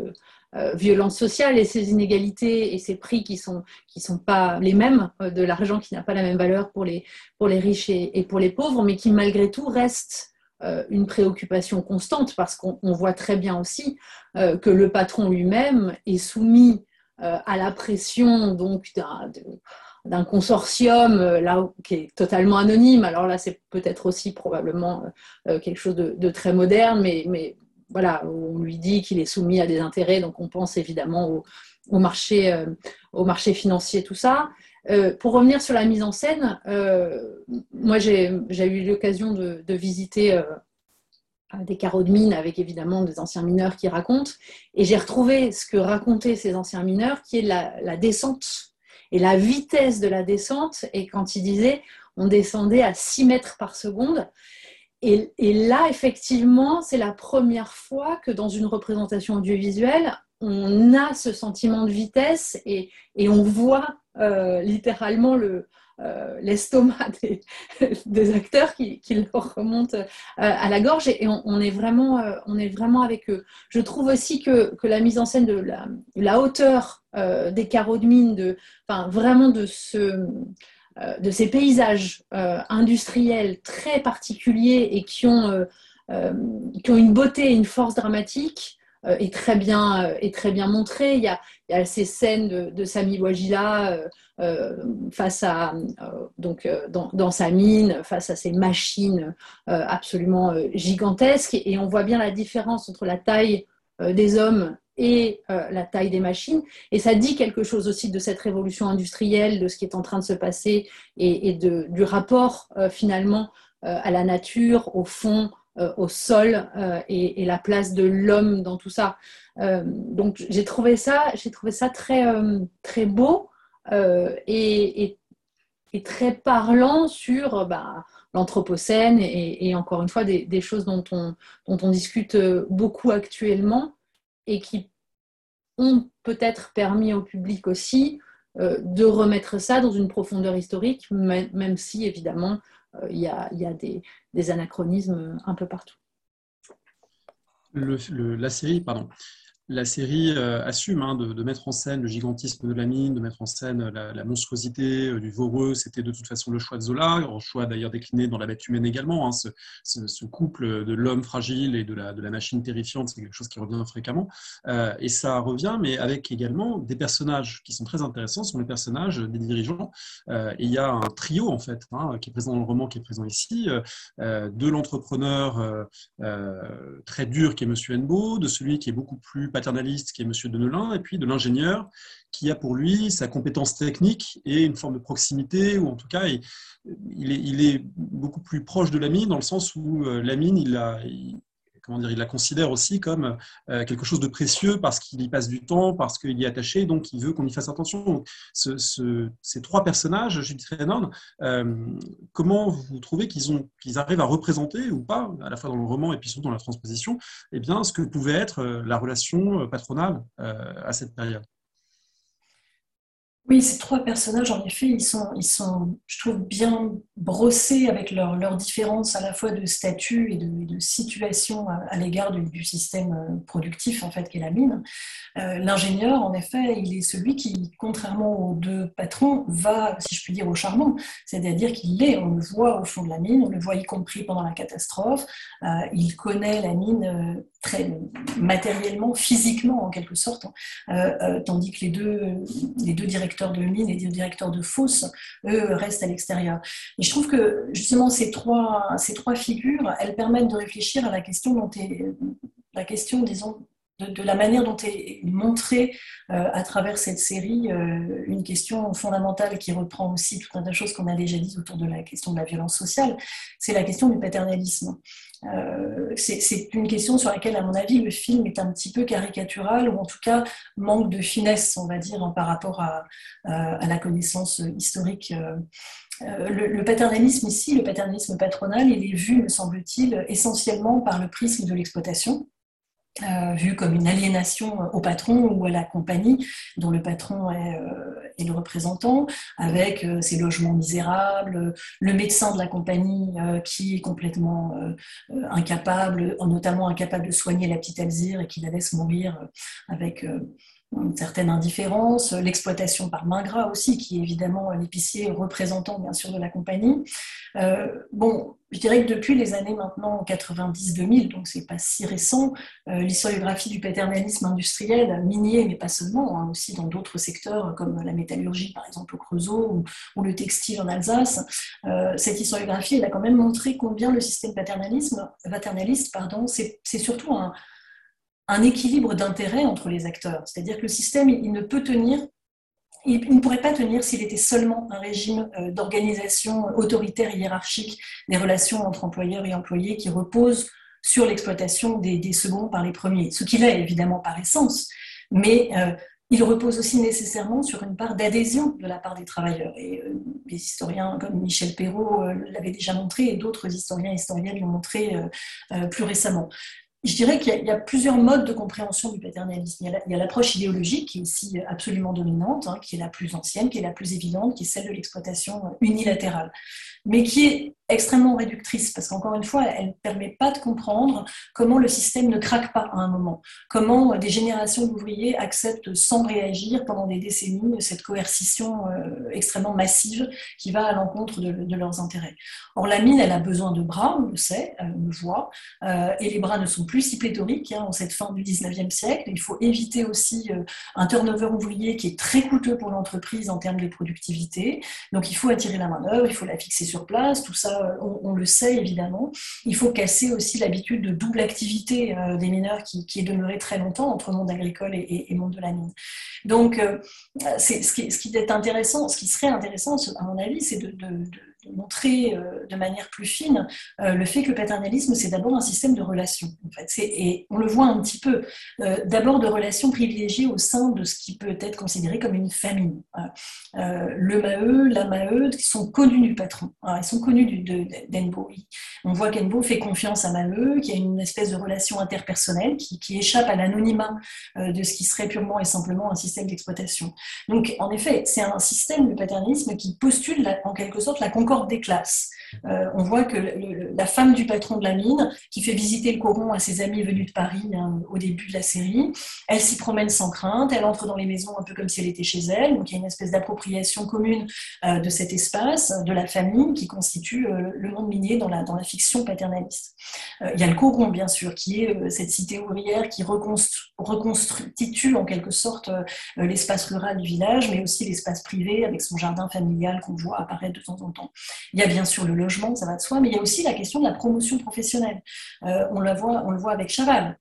euh, violence sociale et ces inégalités et ces prix qui sont qui sont pas les mêmes euh, de l'argent qui n'a pas la même valeur pour les pour les riches et, pour les pauvres, mais qui malgré tout reste euh, une préoccupation constante parce qu'on voit très bien aussi que le patron lui-même est soumis à la pression donc d'un consortium là qui est totalement anonyme. Alors là, c'est peut-être aussi probablement quelque chose de, très moderne, mais voilà, on lui dit qu'il est soumis à des intérêts, donc on pense évidemment au, marché, euh, au marché financier, tout ça. Euh, pour revenir sur la mise en scène, euh, moi j'ai eu l'occasion de, visiter des carreaux de mine avec évidemment des anciens mineurs qui racontent, et j'ai retrouvé ce que racontaient ces anciens mineurs, qui est la, descente et la vitesse de la descente. Et quand il disait, on descendait à 6 mètres par seconde. Et, là, effectivement, c'est la première fois que dans une représentation audiovisuelle, on a ce sentiment de vitesse et, on voit euh, littéralement le, euh, l'estomac des, acteurs qui, leur remonte euh, à la gorge et on, est vraiment, on est vraiment avec eux. Je trouve aussi que, la mise en scène de la, hauteur des carreaux de mine, de, enfin, vraiment de ce de ces paysages euh, industriels très particuliers et qui ont, euh, qui ont une beauté et une force dramatique est très bien est très bien montré. Il y a, il y a ces scènes de, Sami Wajila face à donc dans, sa mine, face à ces machines absolument gigantesques, et, on voit bien la différence entre la taille des hommes et euh, la taille des machines. Et ça dit quelque chose aussi de cette révolution industrielle, de ce qui est en train de se passer et, du rapport euh, finalement euh, à la nature, au fond, au sol et, la place de l'homme dans tout ça. donc j'ai trouvé ça, j'ai trouvé ça très, très beau et, très parlant sur bah, l'anthropocène et, encore une fois des, des choses dont on, dont on discute beaucoup actuellement et qui ont peut-être permis au public aussi euh, de remettre ça dans une profondeur historique, même, si évidemment euh, il y, a, des, anachronismes un peu partout. la série, pardon, la série euh, assume hein, de, mettre en scène le gigantisme de la mine, de mettre en scène la, monstruosité euh, du Voreux. C'était de toute façon le choix de Zola, un choix d'ailleurs décliné dans la bête humaine également. Hein, ce, couple de l'homme fragile et de la, machine terrifiante, c'est quelque chose qui revient fréquemment. Euh, et ça revient, mais avec également des personnages qui sont très intéressants, sont les personnages des dirigeants. et il y a un trio, en fait, hein, qui est présent dans le roman, qui est présent ici, de l'entrepreneur très dur qui est M. Enbo, de celui qui est beaucoup plus paternaliste qui est M. Denelin, et puis de l'ingénieur qui a pour lui sa compétence technique et une forme de proximité, ou en tout cas, il, est, il est, beaucoup plus proche de la mine dans le sens où euh, la mine, il a, il la considère aussi comme euh, quelque chose de précieux parce qu'il y passe du temps, parce qu'il y est attaché, donc il veut qu'on y fasse attention. ces trois personnages, Judith Renan, euh, comment vous trouvez qu'ils arrivent à représenter ou pas, à la fois dans le roman et puis surtout dans la transposition, eh bien, ce que pouvait être euh, la relation patronale à cette période? Oui, ces trois personnages, en effet, ils sont, ils sont je trouve, bien brossés avec leurs leur différences à la fois de statut et de, situation à, l'égard du, système euh, productif, en fait, qu'est la mine. Euh, l'ingénieur, en effet, il est celui qui, contrairement aux deux patrons, va, si je puis dire, au charbon. C'est-à-dire qu'il l'est, on le voit au fond de la mine, on le voit y compris pendant la catastrophe. Euh, il connaît la mine matériellement, physiquement, en quelque sorte, hein. tandis que les deux, les deux directeurs de mine et directeurs de fosse, eux, restent à l'extérieur. Et je trouve que justement ces trois, ces trois figures, elles permettent de réfléchir à la question dont est, la question, disons, de, la manière dont est montrée euh, à travers cette série euh, une question fondamentale qui reprend aussi tout un tas de choses qu'on a déjà dites autour de la question de la violence sociale, c'est la question du paternalisme. Euh, c'est une question sur laquelle, à mon avis, le film est un petit peu caricatural ou en tout cas manque de finesse, on va dire, hein, par rapport à, la connaissance historique. Le, le, paternalisme ici, le paternalisme patronal, il est vu, me semble-t-il, essentiellement par le prisme de l'exploitation. Euh, vu comme une aliénation au patron ou à la compagnie dont le patron est, euh, le représentant, avec euh, ses logements misérables, le médecin de la compagnie qui est complètement incapable, notamment incapable de soigner la petite Alzire et qui la laisse mourir avec une certaine indifférence, l'exploitation par main gras aussi, qui est évidemment l'épicier représentant bien sûr de la compagnie. Euh, bon, je dirais que depuis les années maintenant 90-2000, donc c'est pas si récent, euh, l'historiographie du paternalisme industriel, minier, mais pas seulement, hein, aussi dans d'autres secteurs comme la métallurgie par exemple au Creusot ou, le textile en Alsace, euh, cette historiographie elle a quand même montré combien le système paternalisme, paternaliste, pardon, c'est surtout un un équilibre d'intérêt entre les acteurs. C'est-à-dire que le système, il ne peut tenir, il ne pourrait pas tenir s'il était seulement un régime euh, d'organisation autoritaire hiérarchique des relations entre employeurs et employés qui repose sur l'exploitation des, seconds par les premiers. Ce qu'il est évidemment par essence, mais euh, il repose aussi nécessairement sur une part d'adhésion de la part des travailleurs. Et euh, des historiens comme Michel Perrault euh, l'avaient déjà montré et d'autres historiens et historiennes l'ont montré plus récemment. Je dirais qu'il y, a plusieurs modes de compréhension du paternalisme. Il y a l'approche idéologique qui est ici absolument dominante, hein, qui est la plus ancienne, qui est la plus évidente, qui est celle de l'exploitation unilatérale, mais qui est extrêmement réductrice parce qu'encore une fois, elle ne permet pas de comprendre comment le système ne craque pas à un moment, comment des générations d'ouvriers acceptent sans réagir pendant des décennies cette coercition euh, extrêmement massive qui va à l'encontre de, leurs intérêts. Or, la mine, elle a besoin de bras, on le sait, on le voit, euh, et les bras ne sont plus si pléthoriques hein, en cette fin du 19e siècle. Il faut éviter aussi euh, un turnover ouvrier qui est très coûteux pour l'entreprise en termes de productivité. Donc, il faut attirer la main-d'œuvre, il faut la fixer sur place, tout ça on, le sait évidemment. Il faut casser aussi l'habitude de double activité euh, des mineurs qui, est demeurée très longtemps entre monde agricole et, monde de la mine. Donc, euh, ce, qui, est intéressant, ce qui serait intéressant, à mon avis, c'est de montrer euh, de manière plus fine euh, le fait que le paternalisme, c'est d'abord un système de relations. En fait. Et on le voit un petit peu, euh, d'abord de relations privilégiées au sein de ce qui peut être considéré comme une famille. le Maheu, la Maheu, sont connus du patron, ils sont connus d'Enbo. On voit qu'Enbo fait confiance à Maheu, qu'il y a une espèce de relation interpersonnelle qui, échappe à l'anonymat de ce qui serait purement et simplement un système d'exploitation. Donc, en effet, c'est un système de paternalisme qui postule en quelque sorte la concorde des classes. Euh, on voit que la femme du patron de la mine, qui fait visiter le coron à ses amis venus de Paris hein, au début de la série, elle s'y promène sans crainte, elle entre dans les maisons un peu comme si elle était chez elle, donc il y a une espèce d'appropriation commune euh, de cet espace, de la famille, qui constitue euh, le monde minier dans la, fiction paternaliste. il y a le coron, bien sûr, qui est cette cité ouvrière qui reconstitue en quelque sorte l'espace rural du village, mais aussi l'espace privé avec son jardin familial qu'on voit apparaître de temps en temps. Il y a bien sûr le logement, ça va de soi, mais il y a aussi la question de la promotion professionnelle. Euh, on, la voit, on le voit avec Chaval.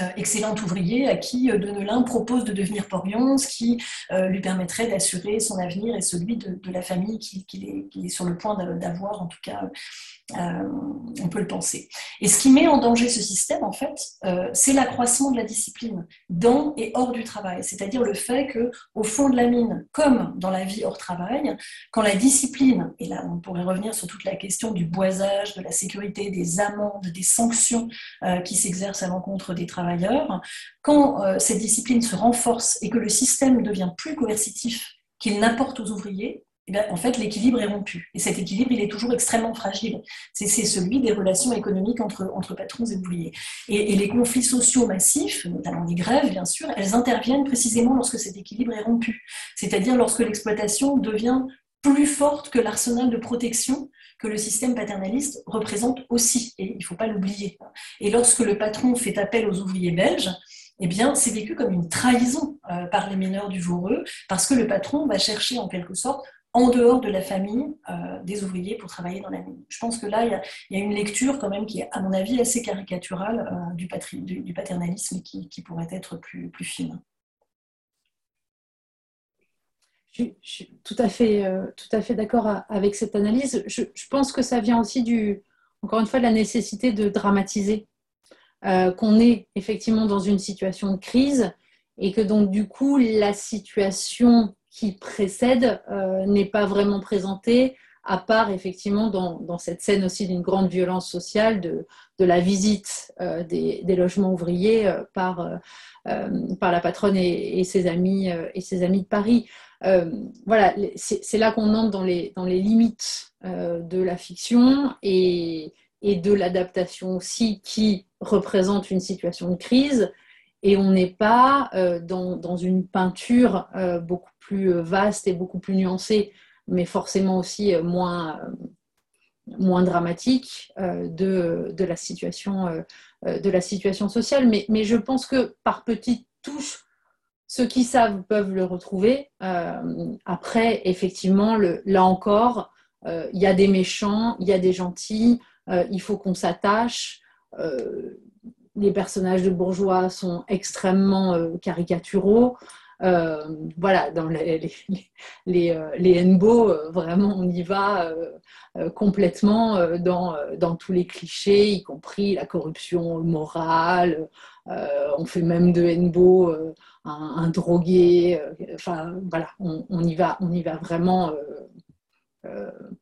Euh, excellent ouvrier à qui euh, Denelin propose de devenir porion, ce qui lui permettrait d'assurer son avenir et celui de, la famille qu'il est, est, sur le point d'avoir, en tout cas euh, on peut le penser. Et ce qui met en danger ce système, en fait, euh, c'est l'accroissement de la discipline dans et hors du travail. C'est-à-dire le fait que, au fond de la mine, comme dans la vie hors travail, quand la discipline, et là on pourrait revenir sur toute la question du boisage, de la sécurité, des amendes, des sanctions euh, qui s'exercent à l'encontre des travailleurs, quand cette discipline se renforce et que le système devient plus coercitif qu'il n'apporte aux ouvriers, eh en fait, l'équilibre est rompu. Et cet équilibre, il est toujours extrêmement fragile. C'est celui des relations économiques entre, entre patrons et ouvriers. Et, les conflits sociaux massifs, notamment les grèves, bien sûr, elles interviennent précisément lorsque cet équilibre est rompu. C'est-à-dire lorsque l'exploitation devient plus forte que l'arsenal de protection que le système paternaliste représente aussi. Et il ne faut pas l'oublier. Et lorsque le patron fait appel aux ouvriers belges, eh bien, c'est vécu comme une trahison euh, par les mineurs du Voreux, parce que le patron va chercher en quelque sorte en dehors de la famille euh, des ouvriers pour travailler dans la mine. Je pense que là, il y, a, une lecture quand même qui est, à mon avis, assez caricaturale euh, du, paternalisme et qui, pourrait être plus, fine. Je, suis tout à fait, euh, fait d'accord avec cette analyse. Je, pense que ça vient aussi du, encore une fois, de la nécessité de dramatiser, qu'on est effectivement dans une situation de crise et que donc du coup la situation qui précède euh, n'est pas vraiment présenté, à part effectivement dans, cette scène aussi d'une grande violence sociale de, la visite euh, des, logements ouvriers euh, par, par la patronne et, ses amis, et ses amis de Paris. voilà, c'est là qu'on entre dans les, dans les limites de la fiction et, et de l'adaptation aussi qui représente une situation de crise et on n'est pas dans, dans, une peinture beaucoup plus euh, vaste et beaucoup plus nuancée, mais forcément aussi euh, moins, euh, moins dramatique de, de, la situation, de la situation sociale. Mais, mais, je pense que par petites touches, ceux qui savent peuvent le retrouver. après, effectivement, le, là encore, il y a des méchants, il y a des gentils, il faut qu'on s'attache les personnages de bourgeois sont extrêmement caricaturaux. Euh, voilà, dans les, les, euh, NBO, euh, vraiment, on y va complètement dans, dans tous les clichés, y compris la corruption morale, on fait même de Henbo un, drogué. Enfin, voilà, on, y va, on y va vraiment.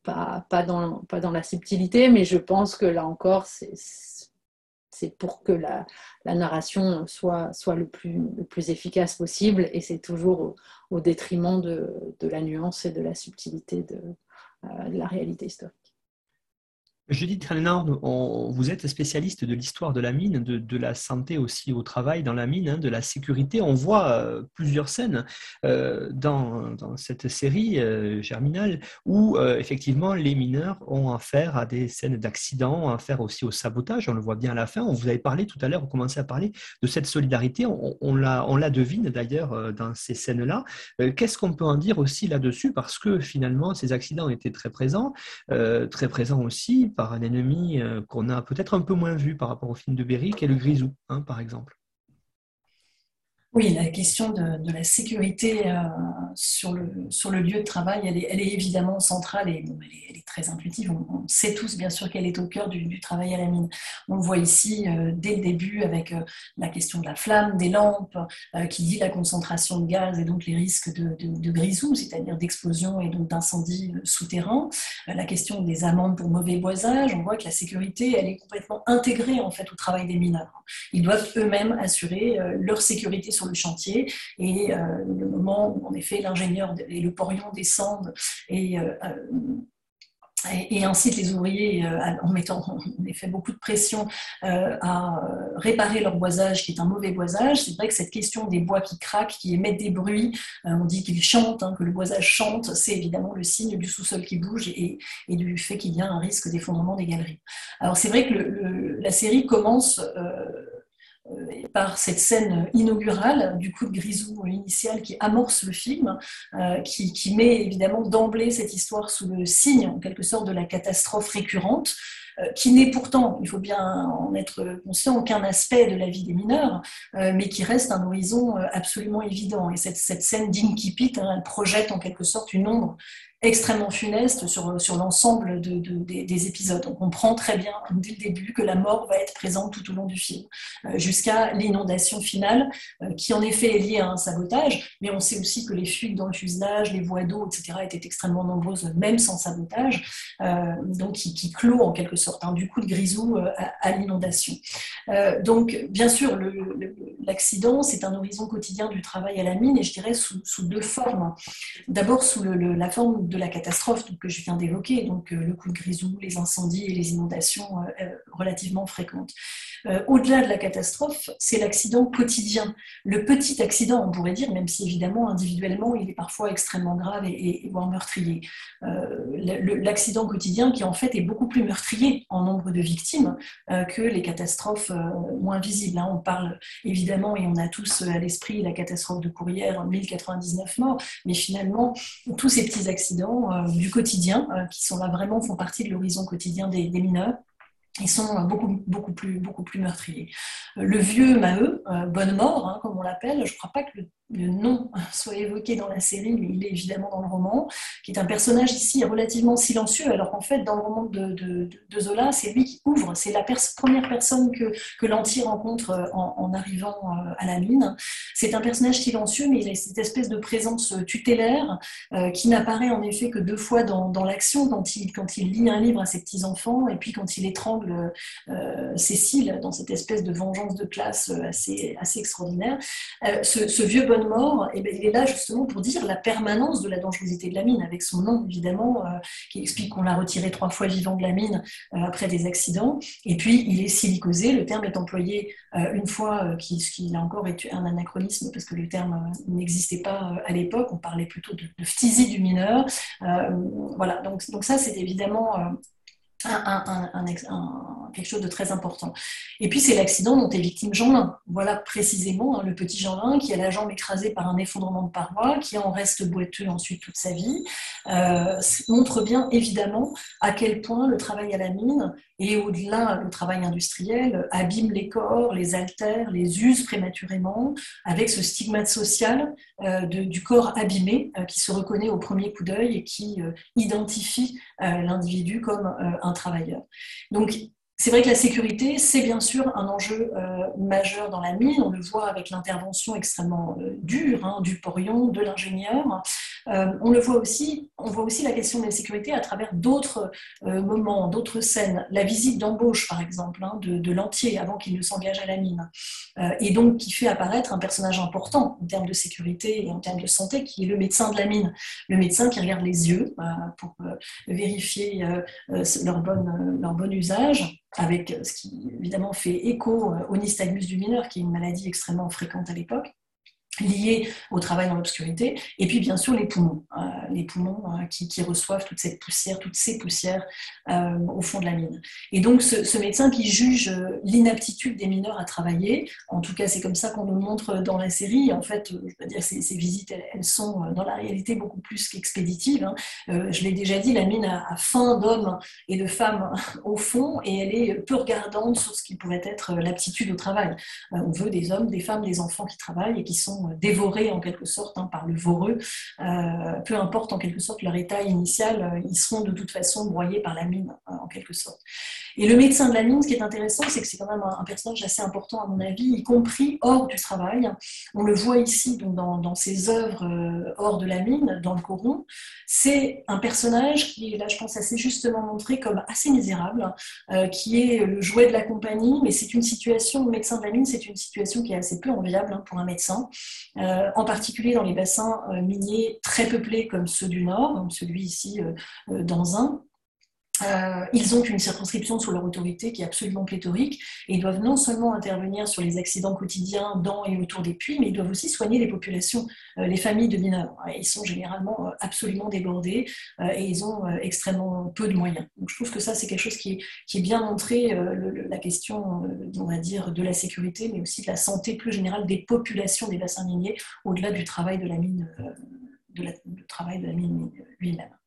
pas, pas, dans, pas dans la subtilité, mais je pense que là encore, c'est c'est pour que la, narration soit, soit le, plus, le plus efficace possible et c'est toujours au, détriment de, la nuance et de la subtilité de euh, la réalité historique. Judith Renard, vous êtes spécialiste de l'histoire de la mine, de, la santé aussi au travail dans la mine, hein, de la sécurité. On voit euh, plusieurs scènes euh, dans, cette série euh, germinale où effectivement les mineurs ont affaire à des scènes d'accidents, affaire aussi au sabotage. On le voit bien à la fin. On vous avait parlé tout à l'heure, vous commencez à parler de cette solidarité. On, on la devine d'ailleurs dans ces scènes-là. Qu'est-ce qu'on peut en dire aussi là-dessus? Parce que finalement, ces accidents étaient très présents, très présents aussi par un ennemi euh, qu'on a peut-être un peu moins vu par rapport au film de Berry, qui est le grisou, hein, par exemple. Oui, la question de, la sécurité euh, sur, le, sur le lieu de travail, elle est, elle est évidemment centrale et elle, est, très intuitive. On, sait tous, bien sûr, qu'elle est au cœur du, travail à la mine. On le voit ici euh, dès le début avec euh, la question de la flamme, des lampes, qui dit la concentration de gaz et donc les risques de, de, grisou, c'est-à-dire d'explosion et donc d'incendie souterrain. la question des amendes pour mauvais boisage, on voit que la sécurité, elle est complètement intégrée en fait au travail des mineurs. Ils doivent eux-mêmes assurer leur sécurité sur le chantier. Et euh, le moment où, en effet, l'ingénieur et le porion descendent et euh, et, incite les ouvriers, en mettant en effet beaucoup de pression, à réparer leur boisage, qui est un mauvais boisage. C'est vrai que cette question des bois qui craquent, qui émettent des bruits, on dit qu'ils chantent, hein, que le boisage chante, c'est évidemment le signe du sous-sol qui bouge et, du fait qu'il y a un risque d'effondrement des galeries. Alors c'est vrai que la série commence euh, par cette scène inaugurale du coup de grisou initial qui amorce le film, euh, qui, qui, met évidemment d'emblée cette histoire sous le signe en quelque sorte de la catastrophe récurrente, euh, qui n'est pourtant, il faut bien en être conscient, aucun aspect de la vie des mineurs, mais qui reste un horizon absolument évident. Et cette, cette scène d'Inkipit, hein, elle projette en quelque sorte une ombre extrêmement funeste sur, sur l'ensemble de, des, épisodes. On comprend très bien dès le début que la mort va être présente tout au long du film, euh, jusqu'à l'inondation finale, euh, qui en effet est liée à un sabotage, mais on sait aussi que les fuites dans le fuselage, les voies d'eau, etc., étaient extrêmement nombreuses, même sans sabotage, euh, donc qui, clôt en quelque sorte hein, du coup de grisou à, l'inondation. donc, bien sûr, l'accident, c'est un horizon quotidien du travail à la mine, et je dirais sous, deux formes. D'abord, sous la forme de la catastrophe que je viens d'évoquer, donc euh, le coup de grisou, les incendies et les inondations euh, euh, relativement fréquentes. Au-delà de la catastrophe, c'est l'accident quotidien. Le petit accident, on pourrait dire, même si évidemment individuellement il est parfois extrêmement grave et, voire meurtrier. L'accident quotidien qui en fait est beaucoup plus meurtrier en nombre de victimes que les catastrophes moins visibles. Hein. On parle évidemment, et on a tous à l'esprit la catastrophe de Courrières, 1099 morts, mais finalement tous ces petits accidents euh, du quotidien, euh, qui sont là vraiment, font partie de l'horizon quotidien des, mineurs ils sont beaucoup, beaucoup, plus, beaucoup plus meurtriers. Le vieux Maheu, Bonne Mort, hein, comme on l'appelle, je ne crois pas que le le nom soit évoqué dans la série, mais il est évidemment dans le roman, qui est un personnage ici relativement silencieux, alors qu'en fait, dans le roman de, Zola, c'est lui qui ouvre, c'est la première personne que, que l'anti rencontre euh, en, arrivant euh, à la mine. C'est un personnage silencieux, mais il a cette espèce de présence tutélaire euh, qui n'apparaît en effet que deux fois dans, l'action, quand il, lit un livre à ses petits-enfants, et puis quand il étrangle Cécile dans cette espèce de vengeance de classe assez, assez extraordinaire. ce, ce vieux bon mort, et eh ben, il est là justement pour dire la permanence de la dangerosité de la mine, avec son nom évidemment, euh, qui explique qu'on l'a retiré trois fois vivant de la mine euh, après des accidents. Et puis il est silicosé, le terme est employé euh, une fois, qui, ce qui là encore est un anachronisme parce que le terme n'existait pas à l'époque, on parlait plutôt de, de phtisie du mineur. voilà, donc, donc ça c'est évidemment quelque chose de très important. Et puis c'est l'accident dont est victime Jeanlin. Voilà précisément hein, le petit Jeanlin qui a la jambe écrasée par un effondrement de paroi, qui en reste boiteux ensuite toute sa vie, euh, montre bien évidemment à quel point le travail à la mine et au-delà le travail industriel abîme les corps, les altère, les use prématurément, avec ce stigmate social euh, du corps abîmé euh, qui se reconnaît au premier coup d'œil et qui identifie l'individu comme un travailleur. Donc, c'est vrai que la sécurité, c'est bien sûr un enjeu euh, majeur dans la mine. On le voit avec l'intervention extrêmement euh, dure hein, du porion, de l'ingénieur. Euh, on le voit aussi, on voit aussi la question de la sécurité à travers d'autres moments, d'autres scènes. La visite d'embauche, par exemple, hein, de, de l'entier avant qu'il ne s'engage à la mine. et donc qui fait apparaître un personnage important en termes de sécurité et en termes de santé, qui est le médecin de la mine. Le médecin qui regarde les yeux pour vérifier leur, bonne, leur bon usage avec ce qui évidemment fait écho au nystagmus du mineur, qui est une maladie extrêmement fréquente à l'époque liées au travail dans l'obscurité, et puis bien sûr les poumons, euh, les poumons euh, qui, reçoivent toute cette poussière, toutes ces poussières euh, au fond de la mine. Et donc ce, médecin qui juge l'inaptitude des mineurs à travailler, en tout cas c'est comme ça qu'on nous montre dans la série, en fait, je veux dire, ces, ces visites, elles, sont dans la réalité beaucoup plus qu'expéditives. Hein. je l'ai déjà dit, la mine a, a faim d'hommes et de femmes au fond, et elle est peu regardante sur ce qui pourrait être l'aptitude au travail. on veut des hommes, des femmes, des enfants qui travaillent et qui sont dévorés en quelque sorte hein, par le voreux, euh, peu importe en quelque sorte leur état initial, euh, ils seront de toute façon broyés par la mine euh, en quelque sorte. Et le médecin de la mine, ce qui est intéressant, c'est que c'est quand même un, personnage assez important à mon avis, y compris hors du travail. On le voit ici donc dans, ses œuvres hors de la mine, dans le Coron. C'est un personnage qui est là, je pense, assez justement montré comme assez misérable, qui est le jouet de la compagnie, mais c'est une situation, le médecin de la mine, c'est une situation qui est assez peu enviable hein, pour un médecin. Euh, en particulier dans les bassins euh, miniers très peuplés comme ceux du Nord, comme celui ici euh, dans un, euh, ils ont une circonscription sous leur autorité qui est absolument pléthorique et ils doivent non seulement intervenir sur les accidents quotidiens dans et autour des puits, mais ils doivent aussi soigner les populations, euh, les familles de mineurs. Ils sont généralement euh, absolument débordés et ils ont extrêmement peu de moyens. Donc je trouve que ça, c'est quelque chose qui est, bien montré, la question, on va dire, de la sécurité, mais aussi de la santé plus générale des populations des bassins miniers, au-delà du travail de la mine, de du travail de la mine lui-même.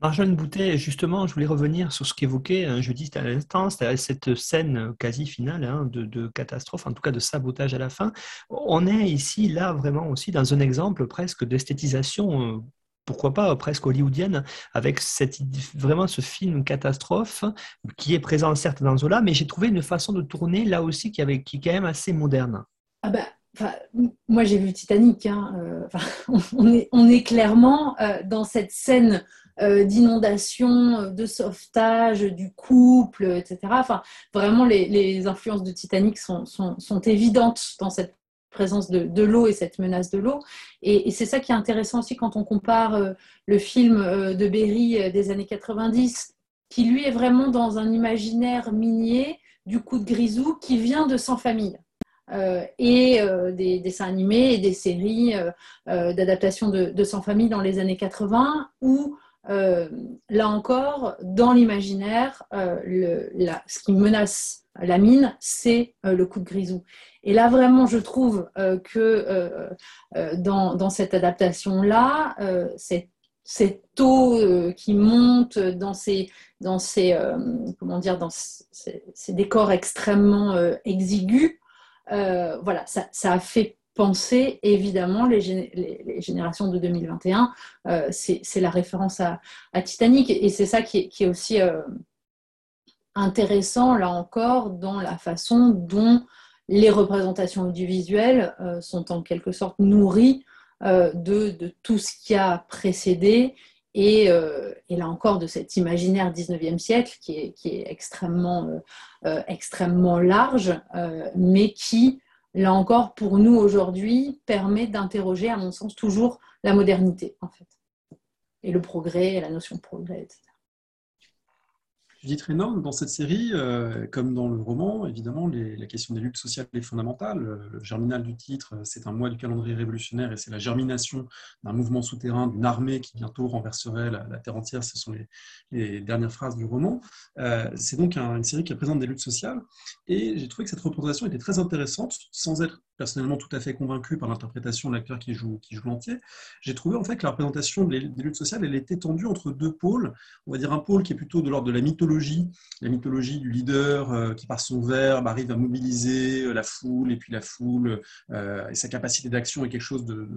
Marjolaine Boutet, justement, je voulais revenir sur ce qu'évoquait un jeudi à l'instant, cette scène quasi finale hein, de, catastrophe, en tout cas de sabotage à la fin. On est ici, là, vraiment aussi dans un exemple presque d'esthétisation, euh, pourquoi pas presque hollywoodienne, avec cette, vraiment ce film catastrophe qui est présent certes dans Zola, mais j'ai trouvé une façon de tourner là aussi qui, avait, qui est quand même assez moderne. Ah bah, moi j'ai vu Titanic, hein, euh, on, est, clairement euh, dans cette scène d'inondation, de sauvetage, du couple, etc. Enfin, vraiment, les, influences de Titanic sont, sont, évidentes dans cette présence de, l'eau et cette menace de l'eau. Et, c'est ça qui est intéressant aussi quand on compare euh, le film euh, de Berry des années 90, qui lui est vraiment dans un imaginaire minier du coup de grisou qui vient de Sans Famille. et des dessins animés et des séries d'adaptation de, de, Sans Famille dans les années 80, où euh, là encore, dans l'imaginaire, euh, ce qui menace la mine, c'est euh, le coup de grisou. Et là, vraiment, je trouve que dans, cette adaptation-là, cette, eau qui monte dans ces, dans ces, comment dire, dans ces, décors extrêmement exigus, voilà, ça, ça, a fait penser évidemment les, générations de 2021. Euh, c'est la référence à, Titanic et c'est ça qui est, aussi euh, intéressant, là encore, dans la façon dont les représentations audiovisuelles euh, sont en quelque sorte nourries de, tout ce qui a précédé et, là encore de cet imaginaire 19e siècle qui est, qui est extrêmement, extrêmement large, mais qui là encore, pour nous aujourd'hui, permet d'interroger, à mon sens, toujours la modernité, en fait, et le progrès, la notion de progrès, etc. Judith Reynolds, dans cette série, euh, comme dans le roman, évidemment, la question des luttes sociales est fondamentale. Le germinal du titre, c'est un mois du calendrier révolutionnaire et c'est la germination d'un mouvement souterrain, d'une armée qui bientôt renverserait la, terre entière. Ce sont les, dernières phrases du roman. Euh, c'est donc une série qui représente des luttes sociales et j'ai trouvé que cette représentation était très intéressante, sans être personnellement tout à fait convaincu par l'interprétation de l'acteur qui joue, qui l'entier. J'ai trouvé en fait que la représentation des, luttes sociales, elle était tendue entre deux pôles. On va dire un pôle qui est plutôt de l'ordre de la mythologie, la mythologie du leader euh, qui par son verbe arrive à mobiliser euh, la foule, et puis la foule euh, et sa capacité d'action est quelque chose de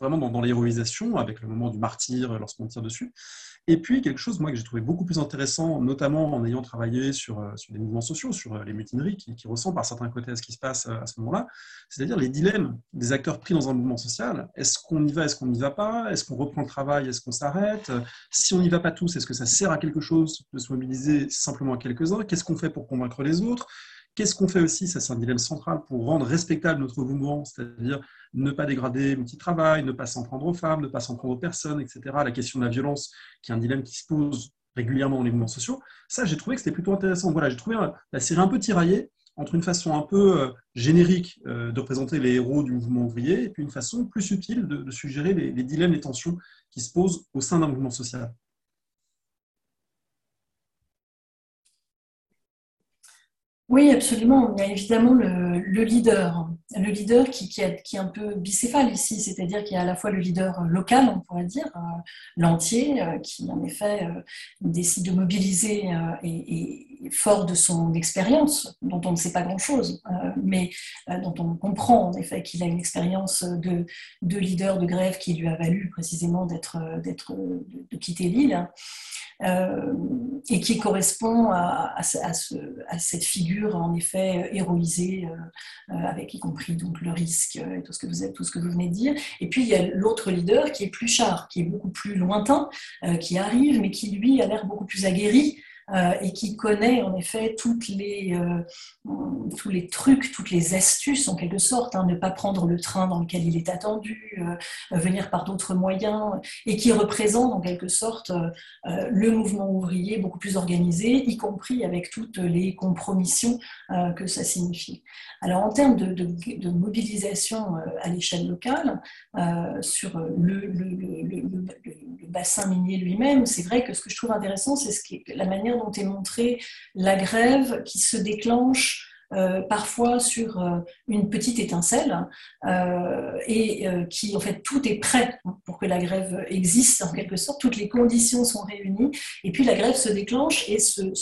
vraiment dans, dans l'héroïsation, avec le moment du martyr lorsqu'on tire dessus. Et puis, quelque chose moi, que j'ai trouvé beaucoup plus intéressant, notamment en ayant travaillé sur, euh, sur les mouvements sociaux, sur euh, les mutineries qui, qui par certains côtés à ce qui se passe euh, à ce moment-là, c'est-à-dire les dilemmes des acteurs pris dans un mouvement social. Est-ce qu'on y va, est-ce qu'on n'y va pas? Est-ce qu'on reprend le travail, est-ce qu'on s'arrête? Si on n'y va pas tous, est-ce que ça sert à quelque chose de se mobiliser simplement à quelques-uns? Qu'est-ce qu'on fait pour convaincre les autres? Qu'est-ce qu'on fait aussi, ça c'est un dilemme central, pour rendre respectable notre mouvement, c'est-à-dire ne pas dégrader l'outil de travail, ne pas s'en prendre aux femmes, ne pas s'en prendre aux personnes, etc. La question de la violence, qui est un dilemme qui se pose régulièrement dans les mouvements sociaux, ça j'ai trouvé que c'était plutôt intéressant. Voilà, j'ai trouvé la série un peu tiraillée entre une façon un peu euh, générique euh, de représenter les héros du mouvement ouvrier et puis une façon plus subtile de, suggérer les dilemmes, les tensions qui se posent au sein d'un mouvement social. Oui, absolument. Il y a évidemment le, leader, le leader qui, qui, est, un peu bicéphale ici, c'est-à-dire qu'il y a à la fois le leader local, on pourrait dire, euh, l'entier, euh, qui en effet euh, décide de mobiliser et, fort de son expérience, dont on ne sait pas grand-chose, mais dont on comprend en effet qu'il a une expérience de, de, leader de grève qui lui a valu précisément d'être, d'être, de quitter l'île. Euh, et qui correspond à, cette figure en effet héroïsée, euh, euh, avec y compris donc le risque et tout ce que vous tout ce que vous venez de dire. Et puis il y a l'autre leader qui est plus char, qui est beaucoup plus lointain, qui arrive, mais qui lui a l'air beaucoup plus aguerri euh, et qui connaît en effet toutes les, euh, tous les trucs, toutes les astuces en quelque sorte, hein, ne pas prendre le train dans lequel il est attendu, euh, venir par d'autres moyens, et qui représente en quelque sorte le mouvement ouvrier beaucoup plus organisé, y compris avec toutes les compromissions que ça signifie. Alors en termes de, mobilisation à l'échelle locale, sur le, bassin minier lui-même, c'est vrai que ce que je trouve intéressant, c'est ce la manière dont est montrée la grève qui se déclenche euh, parfois sur euh, une petite étincelle euh, et qui en fait tout est prêt pour que la grève existe en quelque sorte, toutes les conditions sont réunies et puis la grève se déclenche et se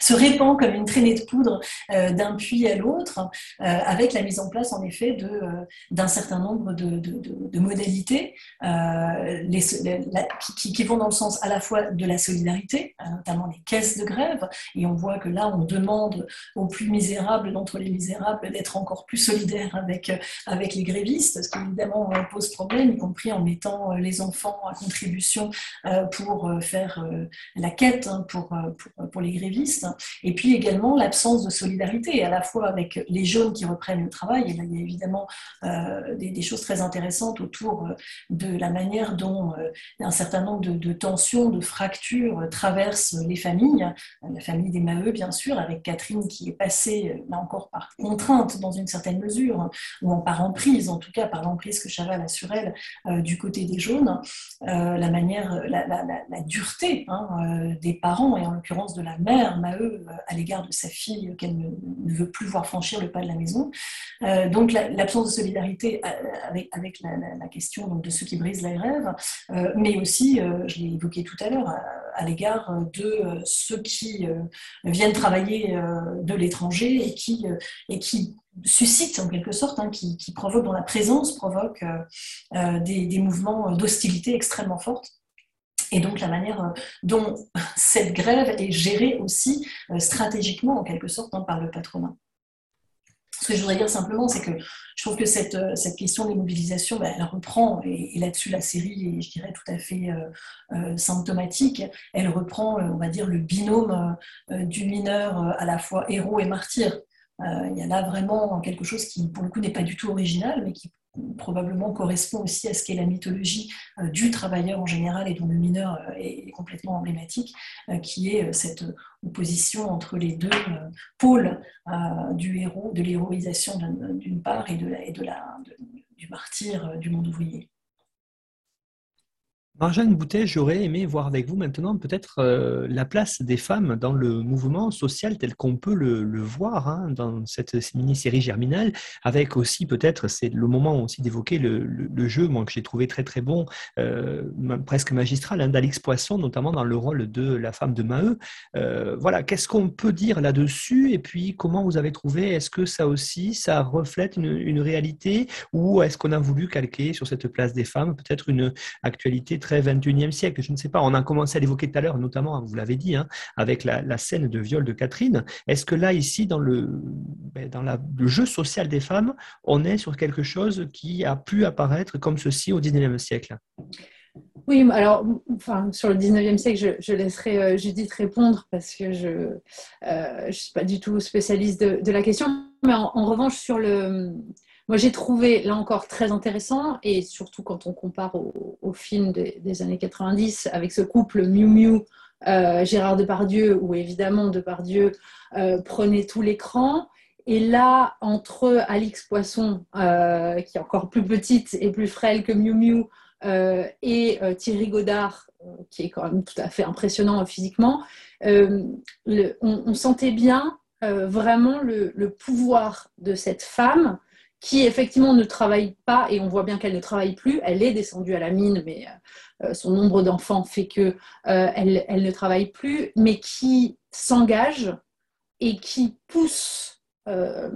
se répand comme une traînée de poudre euh, d'un puits à l'autre, euh, avec la mise en place en effet de, euh, d'un certain nombre de, modalités qui, vont dans le sens à la fois de la solidarité, notamment les caisses de grève, et on voit que là on demande aux plus misérables d'entre les misérables d'être encore plus solidaires avec, avec les grévistes, ce qui évidemment pose problème, y compris en mettant les enfants à contribution pour faire la quête, hein, pour les grévistes, et puis également l'absence de solidarité, à la fois avec les jeunes qui reprennent le travail, et là il y a évidemment euh, des, choses très intéressantes autour euh, de la manière dont euh, un certain nombre de, tensions, de fractures traversent les familles, la famille des Maheu bien sûr, avec Catherine qui est passée, là encore par contrainte dans une certaine mesure, ou en par emprise, en tout cas par l'emprise que Chaval a sur elle du côté des jaunes, la manière, la dureté hein, des parents, et en l'occurrence de la mère, Maheu, euh, à l'égard de sa fille qu'elle ne, veut plus voir franchir le pas de la maison. Euh, donc l'absence de solidarité euh, avec, la, question de ceux qui brisent la grève, mais aussi, je l'ai évoqué tout à l'heure, à, l'égard de ceux qui viennent travailler de l'étranger et qui, et qui suscitent en quelque sorte, hein, qui, qui provoquent, dont la présence provoque des, des mouvements d'hostilité extrêmement fortes et donc la manière euh, dont cette grève est gérée aussi euh, stratégiquement, en quelque sorte, hein, par le patronat. Ce que je voudrais dire simplement, c'est que je trouve que cette, euh, cette question des mobilisations, ben, elle reprend, et, là-dessus la série est, je dirais, tout à fait symptomatique, elle reprend, on va dire, le binôme du mineur à la fois héros et martyr. il y a là vraiment quelque chose qui, pour le coup, n'est pas du tout original, mais qui probablement correspond aussi à ce qu'est la mythologie euh, du travailleur en général et dont le mineur euh, est complètement emblématique, euh, qui est cette opposition entre les deux pôles du héros, de l'héroïsation d'une part et, de la, du martyr du monde ouvrier. Marjane Boutet, j'aurais aimé voir avec vous maintenant peut-être euh, la place des femmes dans le mouvement social tel qu'on peut le, voir hein, dans cette mini-série germinale, avec aussi peut-être, c'est le moment aussi d'évoquer le, jeu, moi que j'ai trouvé très très bon, euh, presque magistral, hein, d'Alix Poisson, notamment dans le rôle de la femme de Maheu. Euh, voilà, qu'est-ce qu'on peut dire là-dessus? Et puis comment vous avez trouvé, est-ce que ça aussi, ça reflète une, une réalité? Ou est-ce qu'on a voulu calquer sur cette place des femmes peut-être une actualité très 21e siècle. Je ne sais pas, on a commencé à l'évoquer tout à l'heure, notamment, vous l'avez dit, hein, avec la, scène de viol de Catherine. Est-ce que là, ici, dans, le, ben, dans le jeu social des femmes, on est sur quelque chose qui a pu apparaître comme ceci au 19e siècle? Oui, alors, enfin, sur le 19e siècle, je, laisserai euh, Judith répondre parce que je ne euh, suis pas du tout spécialiste de, la question. Mais en, revanche, sur le, moi, j'ai trouvé, là encore, très intéressant, et surtout quand on compare au, film des, années 90 avec ce couple Miu Miu, euh, Gérard Depardieu, où évidemment Depardieu euh, prenait tout l'écran. Et là, entre Alix Poisson, euh, qui est encore plus petite et plus frêle que Miu Miu, et Thierry Godard, qui est quand même tout à fait impressionnant physiquement, on, sentait bien vraiment le, pouvoir de cette femme qui effectivement ne travaille pas, et on voit bien qu'elle ne travaille plus, elle est descendue à la mine, mais euh, son nombre d'enfants fait qu'elle euh, elle ne travaille plus, mais qui s'engage et qui pousse euh,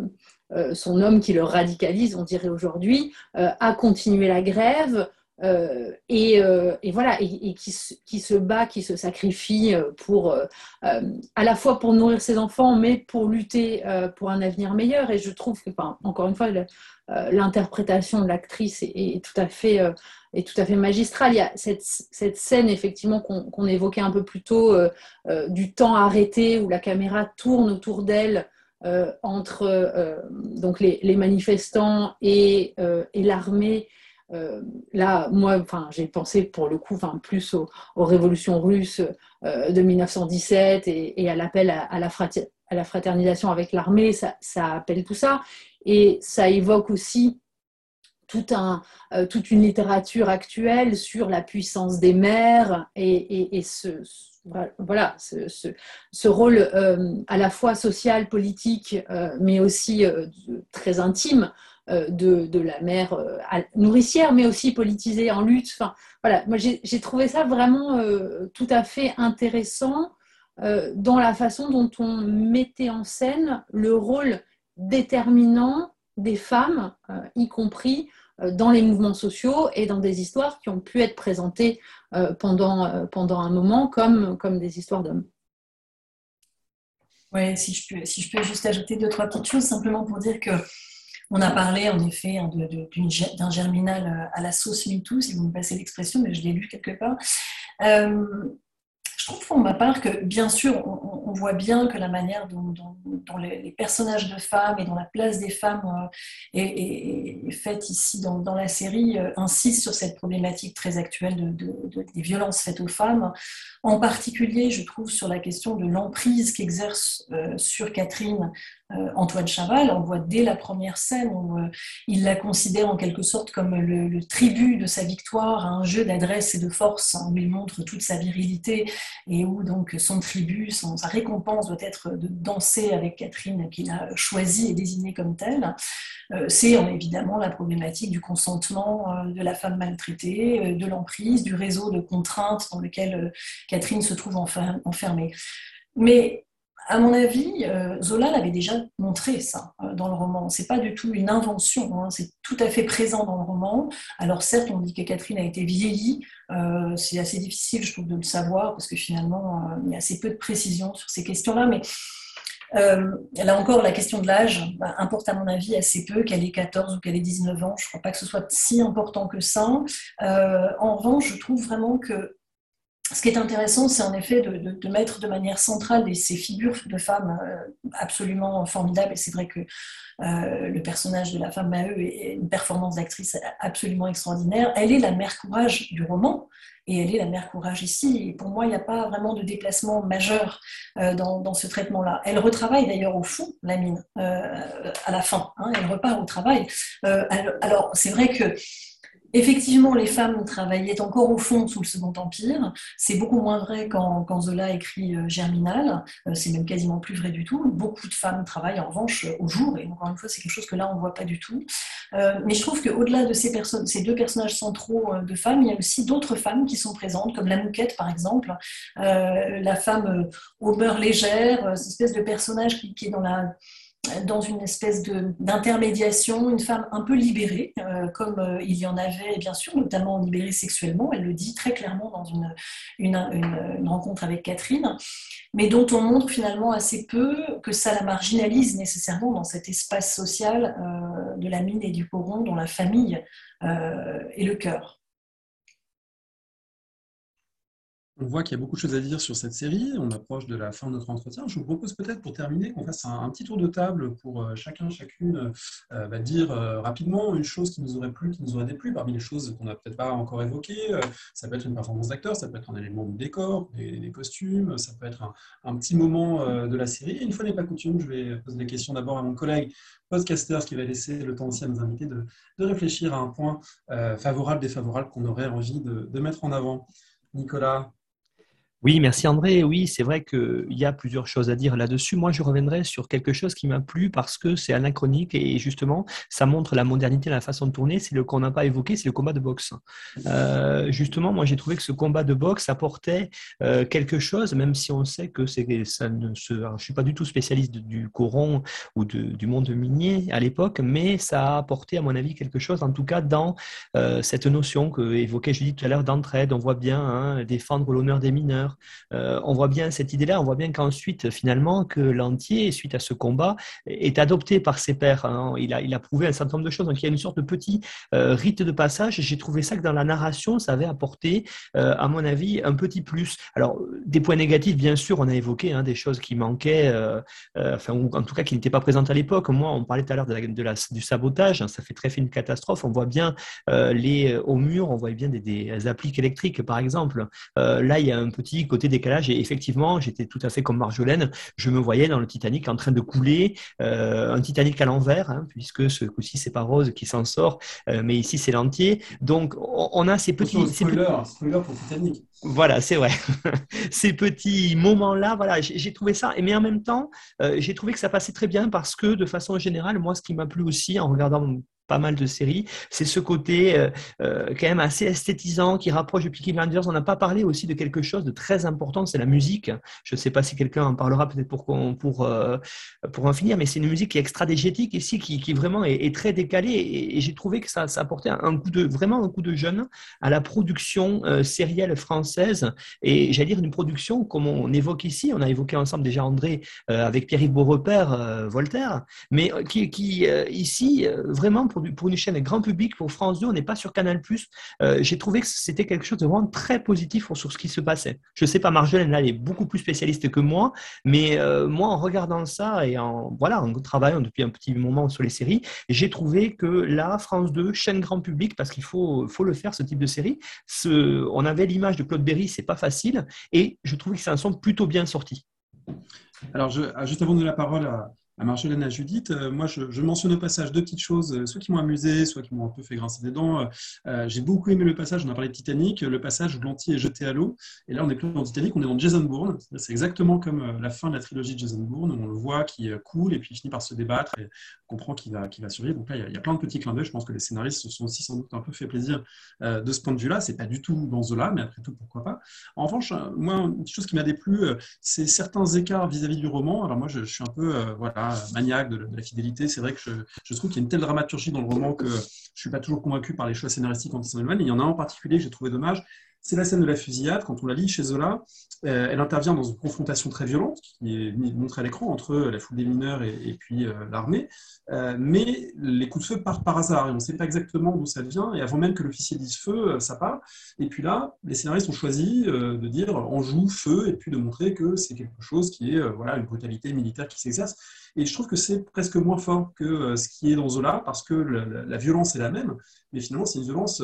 son homme qui le radicalise, on dirait aujourd'hui, à continuer la grève, euh, euh, et, voilà, et, qui, se bat, qui se sacrifie euh, pour, à la fois pour nourrir ses enfants, mais pour lutter pour un avenir meilleur. Et je trouve que, encore une fois, l'interprétation de l'actrice est, tout à fait, est tout à fait magistrale. Il y a cette, cette scène, effectivement, qu'on évoquait un peu plus tôt, du temps arrêté où la caméra tourne autour d'elle. entre donc les, les, manifestants et, et l'armée euh, là, moi, enfin, j'ai pensé pour le coup, enfin, plus aux, révolutions russes euh, de 1917 et, à l'appel à, la fraternisation avec l'armée, ça, appelle tout ça. Et ça évoque aussi euh, toute une littérature actuelle sur la puissance des mères et, ce, voilà, ce, rôle à la fois social, politique, mais aussi très intime euh, de, la mère euh, nourricière, mais aussi politisée en lutte. Enfin, j'ai trouvé ça vraiment euh, tout à fait intéressant dans la façon dont on mettait en scène le rôle déterminant des femmes, y compris dans les mouvements sociaux et dans des histoires qui ont pu être présentées pendant, pendant un moment comme, comme des histoires d'hommes. Oui, si je, peux, si je peux juste ajouter deux, trois petites choses, simplement pour dire que on a parlé en effet hein, d'un germinal euh, à la sauce MeToo, si vous me passez l'expression, mais je l'ai lu quelque part. Euh, je trouve pour ma part que, bien sûr, on, voit bien que la manière dont, les, personnages de femmes et dont la place des femmes euh, est, faite ici dans, la série insiste sur cette problématique très actuelle des violences faites aux femmes. En particulier, je trouve, sur la question de l'emprise qu'exerce sur Catherine euh, Antoine Chaval. On voit dès la première scène où euh, il la considère en quelque sorte comme le, tribut de sa victoire, un jeu d'adresse et de force où il montre toute sa virilité et où donc son tribut, sa récompense doit être de danser avec Catherine qu'il a choisie et désignée comme telle. Euh, c'est évidemment la problématique du consentement de la femme maltraitée, de l'emprise, du réseau de contraintes dans lequel Catherine se trouve enfermée. Mais à mon avis, euh, Zola l'avait déjà montré ça euh, dans le roman. C'est pas du tout une invention, hein. c'est tout à fait présent dans le roman. Alors certes, on dit que Catherine a été vieillie, euh, c'est assez difficile, je trouve, de le savoir parce que finalement, il y a assez peu de précision sur ces questions-là, mais là encore, la question de l'âge bah, importe à mon avis assez peu, qu'elle ait 14 ou qu'elle ait 19 ans. Je ne crois pas que ce soit si important que ça. en revanche, je trouve vraiment que ce qui est intéressant, c'est en effet de, mettre de manière centrale ces figures de femmes euh, absolument formidables. Et c'est vrai que euh, le personnage de la femme Maheu est une performance d'actrice absolument extraordinaire. Elle est la mère courage du roman. Et elle est la mère courage ici. Et pour moi, il n'y a pas vraiment de déplacement majeur euh, dans, ce traitement-là. Elle retravaille d'ailleurs au fond la mine à la fin. Hein. elle repart au travail. alors, c'est vrai que Effectivement, les femmes travaillaient encore au fond sous le Second Empire. C'est beaucoup moins vrai quand, Zola écrit euh, Germinal. Euh, c'est même quasiment plus vrai du tout. Beaucoup de femmes travaillent en revanche au jour. Et encore une fois, c'est quelque chose que là, on ne voit pas du tout. Euh, mais je trouve qu'au-delà de ces, ces, deux personnages centraux de femmes, il y a aussi d'autres femmes qui sont présentes, comme la Mouquette, par exemple. la femme au beurre légère, cette espèce de personnage qui est dans la dans une espèce d'intermédiation, une femme un peu libérée, euh, comme euh, il y en avait bien sûr, notamment libérée sexuellement, elle le dit très clairement dans une, rencontre avec Catherine, mais dont on montre finalement assez peu que ça la marginalise nécessairement dans cet espace social euh, de la mine et du coron dont la famille est le cœur. On voit qu'il y a beaucoup de choses à dire sur cette série. On approche de la fin de notre entretien. Je vous propose peut-être, pour terminer, qu'on fasse un, petit tour de table pour euh, chacun, chacune, euh, bah, dire euh, rapidement une chose qui nous aurait plu, qui nous aurait déplu, parmi les choses qu'on n'a peut-être pas encore évoquées. ça peut être une performance d'acteur, ça peut être un élément de décor, des, costumes, ça peut être un, petit moment de la série. une fois n'est pas coutume, je vais poser des questions d'abord à mon collègue podcaster, qui va laisser le temps aussi à nos invités de, réfléchir à un point favorable, défavorable qu'on aurait envie de mettre en avant. Nicolas, oui, merci André. Oui, c'est vrai qu'il y a plusieurs choses à dire là-dessus. Moi, je reviendrai sur quelque chose qui m'a plu parce que c'est anachronique et justement, ça montre la modernité, la façon de tourner. C'est le qu'on n'a pas évoqué, c'est le combat de boxe. Euh, justement, moi, j'ai trouvé que ce combat de boxe apportait euh, quelque chose, même si on sait que c'est ça ne se. suis pas du tout spécialiste du coron ou du monde minier à l'époque, mais ça a apporté, à mon avis, quelque chose, en tout cas dans euh, cette notion que évoquait Judith tout à l'heure d'entraide. On voit bien hein, défendre l'honneur des mineurs euh, on voit bien cette idée-là, on voit bien qu'ensuite, finalement, que l'entier, suite à ce combat, est adopté par ses pairs. Hein. Il, a, prouvé un certain nombre de choses. Donc il y a une sorte de petit euh, rite de passage. J'ai trouvé ça que dans la narration, ça avait apporté, euh, à mon avis, un petit plus. Alors, des points négatifs, bien sûr, on a évoqué hein, des choses qui manquaient, enfin, en tout cas qui n'étaient pas présentes à l'époque. Moi, on parlait tout à l'heure du sabotage, hein, ça fait très film catastrophe. On voit bien les, au mur, on voit bien des appliques électriques, par exemple. là, il y a un petit côté décalage. Et effectivement, j'étais tout à fait comme Marjolaine. Je me voyais dans le Titanic en train de couler, euh, un Titanic à l'envers, hein, puisque ce coup-ci, c'est pas Rose qui s'en sort, euh, mais ici, c'est l'entier. Donc, on, a ces petits. Spoiler, spoiler pour Titanic. Voilà, c'est vrai. Ces petits moments-là, voilà, j'ai trouvé ça. Mais en même temps, euh, j'ai trouvé que ça passait très bien parce que, de façon générale, moi, ce qui m'a plu aussi en regardant pas mal de séries. C'est ce côté euh, euh, quand même assez esthétisant qui rapproche de Peaky Blinders. On n'a pas parlé aussi de quelque chose de très important, c'est la musique. Je ne sais pas si quelqu'un en parlera peut-être pour, pour, euh, pour en finir, mais c'est une musique qui est extra-dégétique ici, qui, qui vraiment est, très décalée. Et, j'ai trouvé que ça, ça, apportait un coup de, vraiment un coup de jeune à la production sérielle française. Et j'allais dire une production comme on évoque ici, on a évoqué ensemble déjà André avec Pierre-Yves Beaurepaire, Voltaire, mais qui, qui ici vraiment pour pour, une chaîne grand public, pour France 2, on n'est pas sur Canal+. Euh, j'ai trouvé que c'était quelque chose de vraiment très positif sur ce qui se passait. Je ne sais pas, Marjolaine, elle est beaucoup plus spécialiste que moi, mais euh, moi, en regardant ça et en, voilà, en travaillant depuis un petit moment sur les séries, j'ai trouvé que là, France 2, chaîne grand public, parce qu'il faut, le faire, ce type de série, on avait l'image de Claude Berry, c'est pas facile, et je trouve que c'est un son plutôt bien sorti. Alors, je, juste avant de donner la parole à, à Marjolaine, à Judith. Euh, moi, je, mentionne au passage deux petites choses, euh, soit qui m'ont amusé, soit qui m'ont un peu fait grincer des dents. Euh, j'ai beaucoup aimé le passage, on a parlé de Titanic, le passage où l'anti est jeté à l'eau. Et là, on n'est plus dans Titanic, on est dans Jason Bourne. C'est exactement comme la fin de la trilogie de Jason Bourne, où on le voit qui coule et puis il finit par se débattre et on comprend qu'il va, va survivre. Donc là, il y, a, plein de petits clins d'œil. Je pense que les scénaristes se sont aussi sans doute un peu fait plaisir de ce point de vue-là. C'est pas du tout dans Zola, mais après tout, pourquoi pas. En revanche, moi, une chose qui m'a déplu, c'est certains écarts vis-à-vis du roman. Alors moi, je, je suis un peu voilà, maniaque de, la fidélité. C'est vrai que je, trouve qu'il y a une telle dramaturgie dans le roman que je ne suis pas toujours convaincu par les choix scénaristiques quand ils il y en a un en particulier que j'ai trouvé dommage, c'est la scène de la fusillade. Quand on la lit chez Zola, euh, elle intervient dans une confrontation très violente qui est montrée à l'écran entre la foule des mineurs et, puis euh, l'armée. Euh, mais les coups de feu partent par hasard et on ne sait pas exactement d'où ça vient. Et avant même que l'officier dise feu, ça part. Et puis là, les scénaristes ont choisi de dire on joue feu et puis de montrer que c'est quelque chose qui est voilà, une brutalité militaire qui s'exerce. Et je trouve que c'est presque moins fort que ce qui est dans Zola parce que la, violence est la même, mais finalement c'est une violence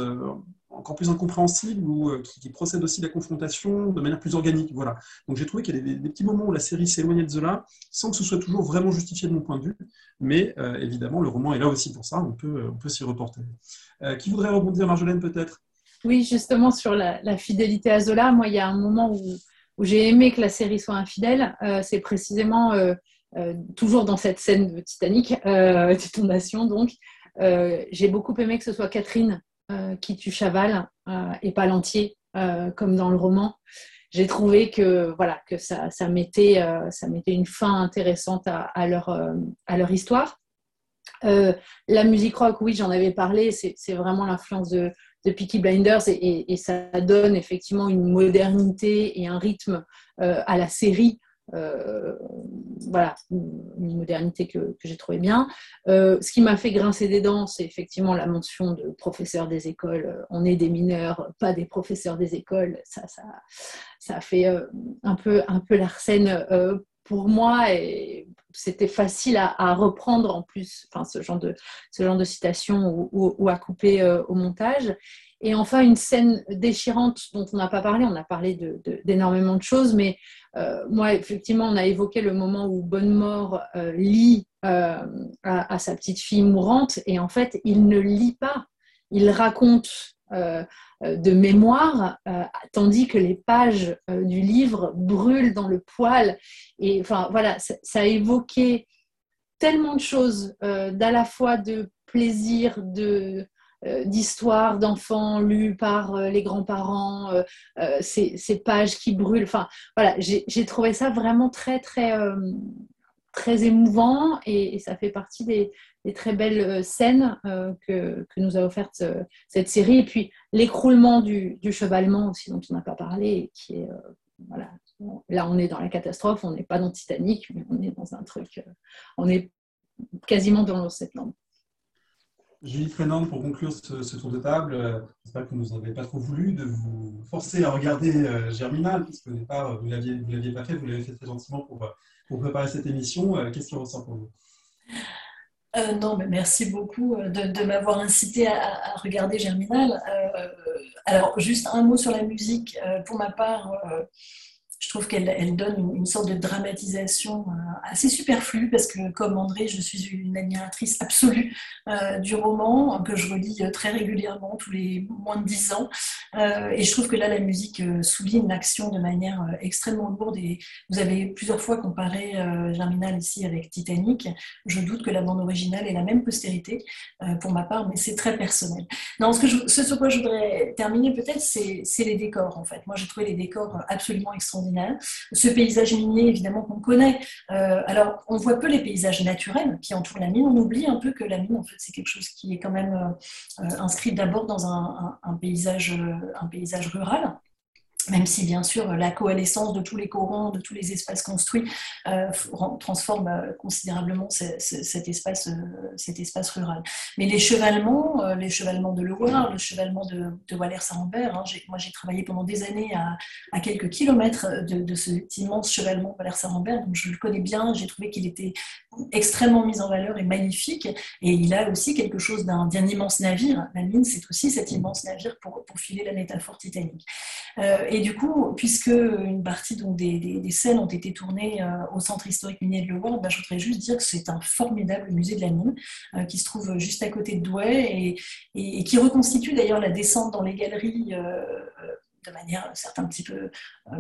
encore plus incompréhensible ou qui, procède aussi à la confrontation de manière plus organique. Voilà. Donc j'ai trouvé qu'il y avait des, petits moments où la série s'éloignait de Zola sans que ce soit toujours vraiment justifié de mon point de vue. Mais évidemment, le roman est là aussi pour ça, on peut, on peut s'y reporter. qui voudrait rebondir, Marjolaine, peut-être? Oui, justement, sur la, fidélité à Zola, moi, il y a un moment où, où j'ai aimé que la série soit infidèle. C'est précisément euh, toujours dans cette scène de Titanic, euh, Nation donc, euh, j'ai beaucoup aimé que ce soit Catherine euh, qui tue Chaval et pas l'entier, comme dans le roman. J'ai trouvé que, voilà, que ça, ça, mettait, ça mettait une fin intéressante à, leur, à leur histoire. la musique rock, oui, j'en avais parlé, c'est vraiment l'influence de, de Peaky Blinders et, ça donne effectivement une modernité et un rythme à la série euh, voilà, une modernité que, que j'ai trouvé bien. Euh, ce qui m'a fait grincer des dents, c'est effectivement la mention de professeurs des écoles. On est des mineurs, pas des professeurs des écoles. Ça, ça, ça a fait euh, un peu, un peu l'arsène pour moi et c'était facile à, reprendre en plus, enfin, ce genre de, ce genre de citation ou, à couper au montage. Et enfin, une scène déchirante dont on n'a pas parlé, on a parlé d'énormément de, choses, mais euh, moi, effectivement, on a évoqué le moment où Bonnemort euh, lit euh, à, sa petite fille mourante, et en fait, il ne lit pas, il raconte de mémoire, tandis que les pages du livre brûlent dans le poêle. Et enfin, voilà, ça, a évoqué tellement de choses, d'à la fois de plaisir, de, euh, d'histoires d'enfants lues par euh, les grands-parents, euh, ces, pages qui brûlent. Enfin, voilà, j'ai trouvé ça vraiment très, très, très émouvant et, ça fait partie des, très belles scènes que, nous a offertes cette série. Et puis, l'écroulement du, chevalement aussi, dont on n'a pas parlé, qui est. voilà, là, on est dans la catastrophe, on n'est pas dans Titanic, mais on est dans un truc. on est quasiment dans l'océan. Julie Frénande, pour conclure ce, tour de table, euh, j'espère que vous n'avez pas trop voulu de vous forcer à regarder euh, Germinal, puisque au départ, vous ne l'aviez pas fait, vous l'avez fait très gentiment pour, préparer cette émission. Euh, qu'est-ce qui ressort pour vous? Non, mais merci beaucoup de, m'avoir incité à, regarder Germinal. alors, juste un mot sur la musique. pour ma part, je trouve qu'elle elle donne une, sorte de dramatisation euh, assez superflue parce que comme André, je suis une admiratrice absolue euh, du roman que je relis euh, très régulièrement tous les moins de dix ans et je trouve que là la musique souligne l'action de manière extrêmement lourde et vous avez plusieurs fois comparé Germinal ici avec Titanic. Je doute que la bande originale ait la même postérité pour ma part, mais c'est très personnel. Non, ce sur quoi je voudrais terminer peut-être, c'est les décors en fait. Moi j'ai trouvé les décors absolument extraordinaires ce paysage minier, évidemment, qu'on connaît. Euh, alors, on voit peu les paysages naturels qui entourent la mine. On oublie un peu que la mine, en fait, c'est quelque chose qui est quand même euh, inscrit d'abord dans un, paysage, un paysage rural même si bien sûr la coalescence de tous les corons, de tous les espaces construits euh, transforme euh, considérablement cet, espace, euh, cet espace rural. Mais les chevalements, les chevalements de Loire, le chevalement de, de Valère-Saint-Rambert, hein, moi j'ai travaillé pendant des années à, quelques kilomètres de, cet immense chevalement Valère-Saint-Rambert, donc je le connais bien, j'ai trouvé qu'il était extrêmement mis en valeur et magnifique, et il a aussi quelque chose d'un immense navire. La mine, c'est aussi cet immense navire pour, pour filer la métaphore titanique et du coup, puisque une partie des, scènes ont été tournées euh, au centre historique minier de Le bah, je voudrais juste dire que c'est un formidable musée de la mine euh, qui se trouve juste à côté de Douai et, et qui reconstitue d'ailleurs la descente dans les galeries euh, de manière certes un petit peu, euh,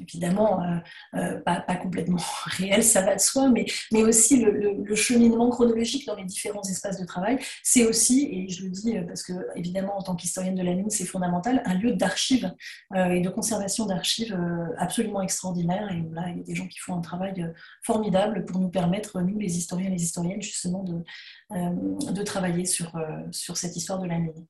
évidemment, euh, euh, pas, complètement réelle, ça va de soi, mais, mais aussi le, cheminement chronologique dans les différents espaces de travail. C'est aussi, et je le dis parce que, évidemment, en tant qu'historienne de la mine, c'est fondamental, un lieu d'archives et de conservation d'archives absolument extraordinaire. Et là, il y a des gens qui font un travail formidable pour nous permettre, nous, les historiens et les historiennes, justement, de, de travailler sur, sur cette histoire de la mine.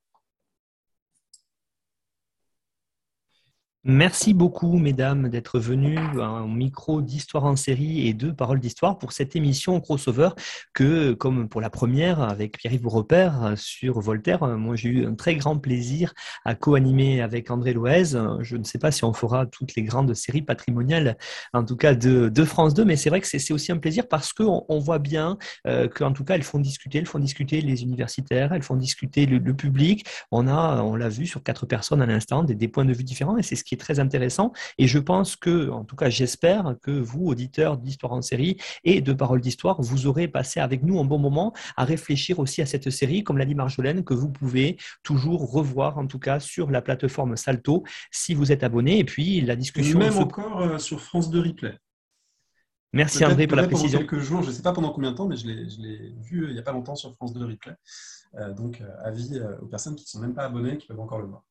Merci beaucoup, mesdames, d'être venues à un micro d'histoire en série et de paroles d'histoire pour cette émission crossover que, comme pour la première avec Pierre-Yves Repère sur Voltaire, moi j'ai eu un très grand plaisir à co-animer avec André Loez. Je ne sais pas si on fera toutes les grandes séries patrimoniales, en tout cas de, France 2, mais c'est vrai que c'est aussi un plaisir parce qu'on on voit bien euh, qu'en tout cas elles font discuter, elles font discuter les universitaires, elles font discuter le, public. On a, on l'a vu sur quatre personnes à l'instant, des, des points de vue différents et c'est ce qui très intéressant. Et je pense que, en tout cas, j'espère que vous, auditeurs d'Histoire en série et de Paroles d'Histoire, vous aurez passé avec nous un bon moment à réfléchir aussi à cette série, comme l'a dit Marjolaine, que vous pouvez toujours revoir, en tout cas, sur la plateforme Salto, si vous êtes abonné. Et puis, la discussion... Même encore euh, sur France 2 Replay. Merci André pour la précision. quelques jours, je ne sais pas pendant combien de temps, mais je l'ai vu euh, il n'y a pas longtemps sur France 2 Replay. Euh, donc, avis aux personnes qui ne sont même pas abonnées, qui peuvent encore le voir.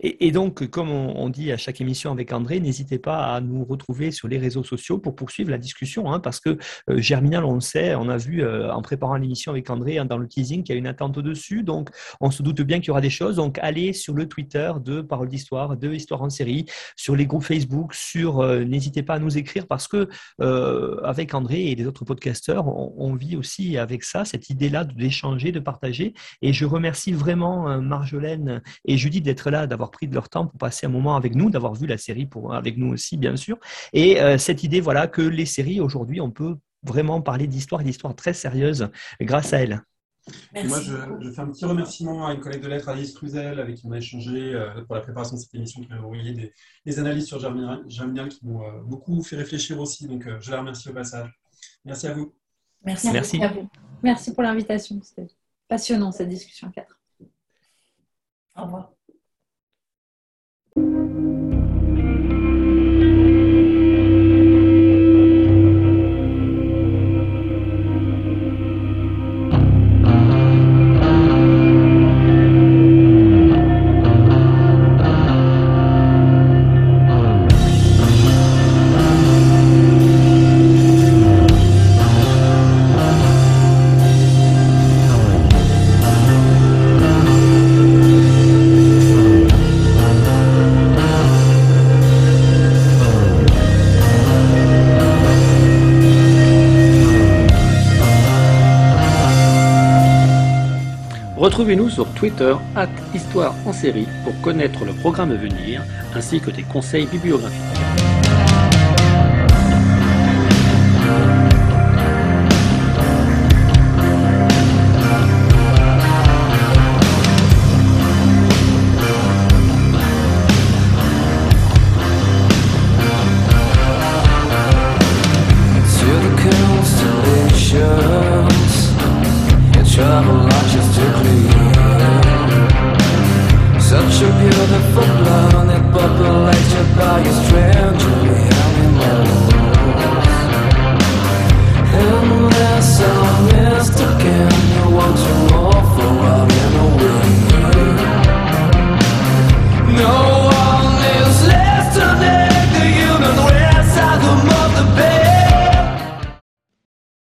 Et, donc, comme on, dit à chaque émission avec André, n'hésitez pas à nous retrouver sur les réseaux sociaux pour poursuivre la discussion, hein, parce que euh, Germinal, on le sait, on a vu euh, en préparant l'émission avec André hein, dans le teasing qu'il y a une attente dessus, donc on se doute bien qu'il y aura des choses. Donc, allez sur le Twitter de Parole d'Histoire, de Histoire en série, sur les groupes Facebook, sur euh, n'hésitez pas à nous écrire parce que avec André et les autres podcasteurs, on, vit aussi avec ça cette idée-là d'échanger, de partager. Et je remercie vraiment Marjolaine et Judith d'être là, d'avoir pris de leur temps pour passer un moment avec nous, d'avoir vu la série pour, avec nous aussi, bien sûr. Et euh, cette idée, voilà, que les séries, aujourd'hui, on peut vraiment parler d'histoire et d'histoire très sérieuse grâce à elles. Moi, je, fais un petit remerciement à une collègue de lettres, Alice Cruzel, avec qui on a échangé euh, pour la préparation de cette émission, qui m'a envoyé des, analyses sur Germinal, qui m'ont euh, beaucoup fait réfléchir aussi. Donc, je la remercie au passage. Merci à vous. Merci, Merci. à vous. Merci pour l'invitation. C'était passionnant cette discussion 4. Au revoir. Thank you. Retrouvez-nous sur Twitter, Histoire en série, pour connaître le programme à venir, ainsi que des conseils bibliographiques.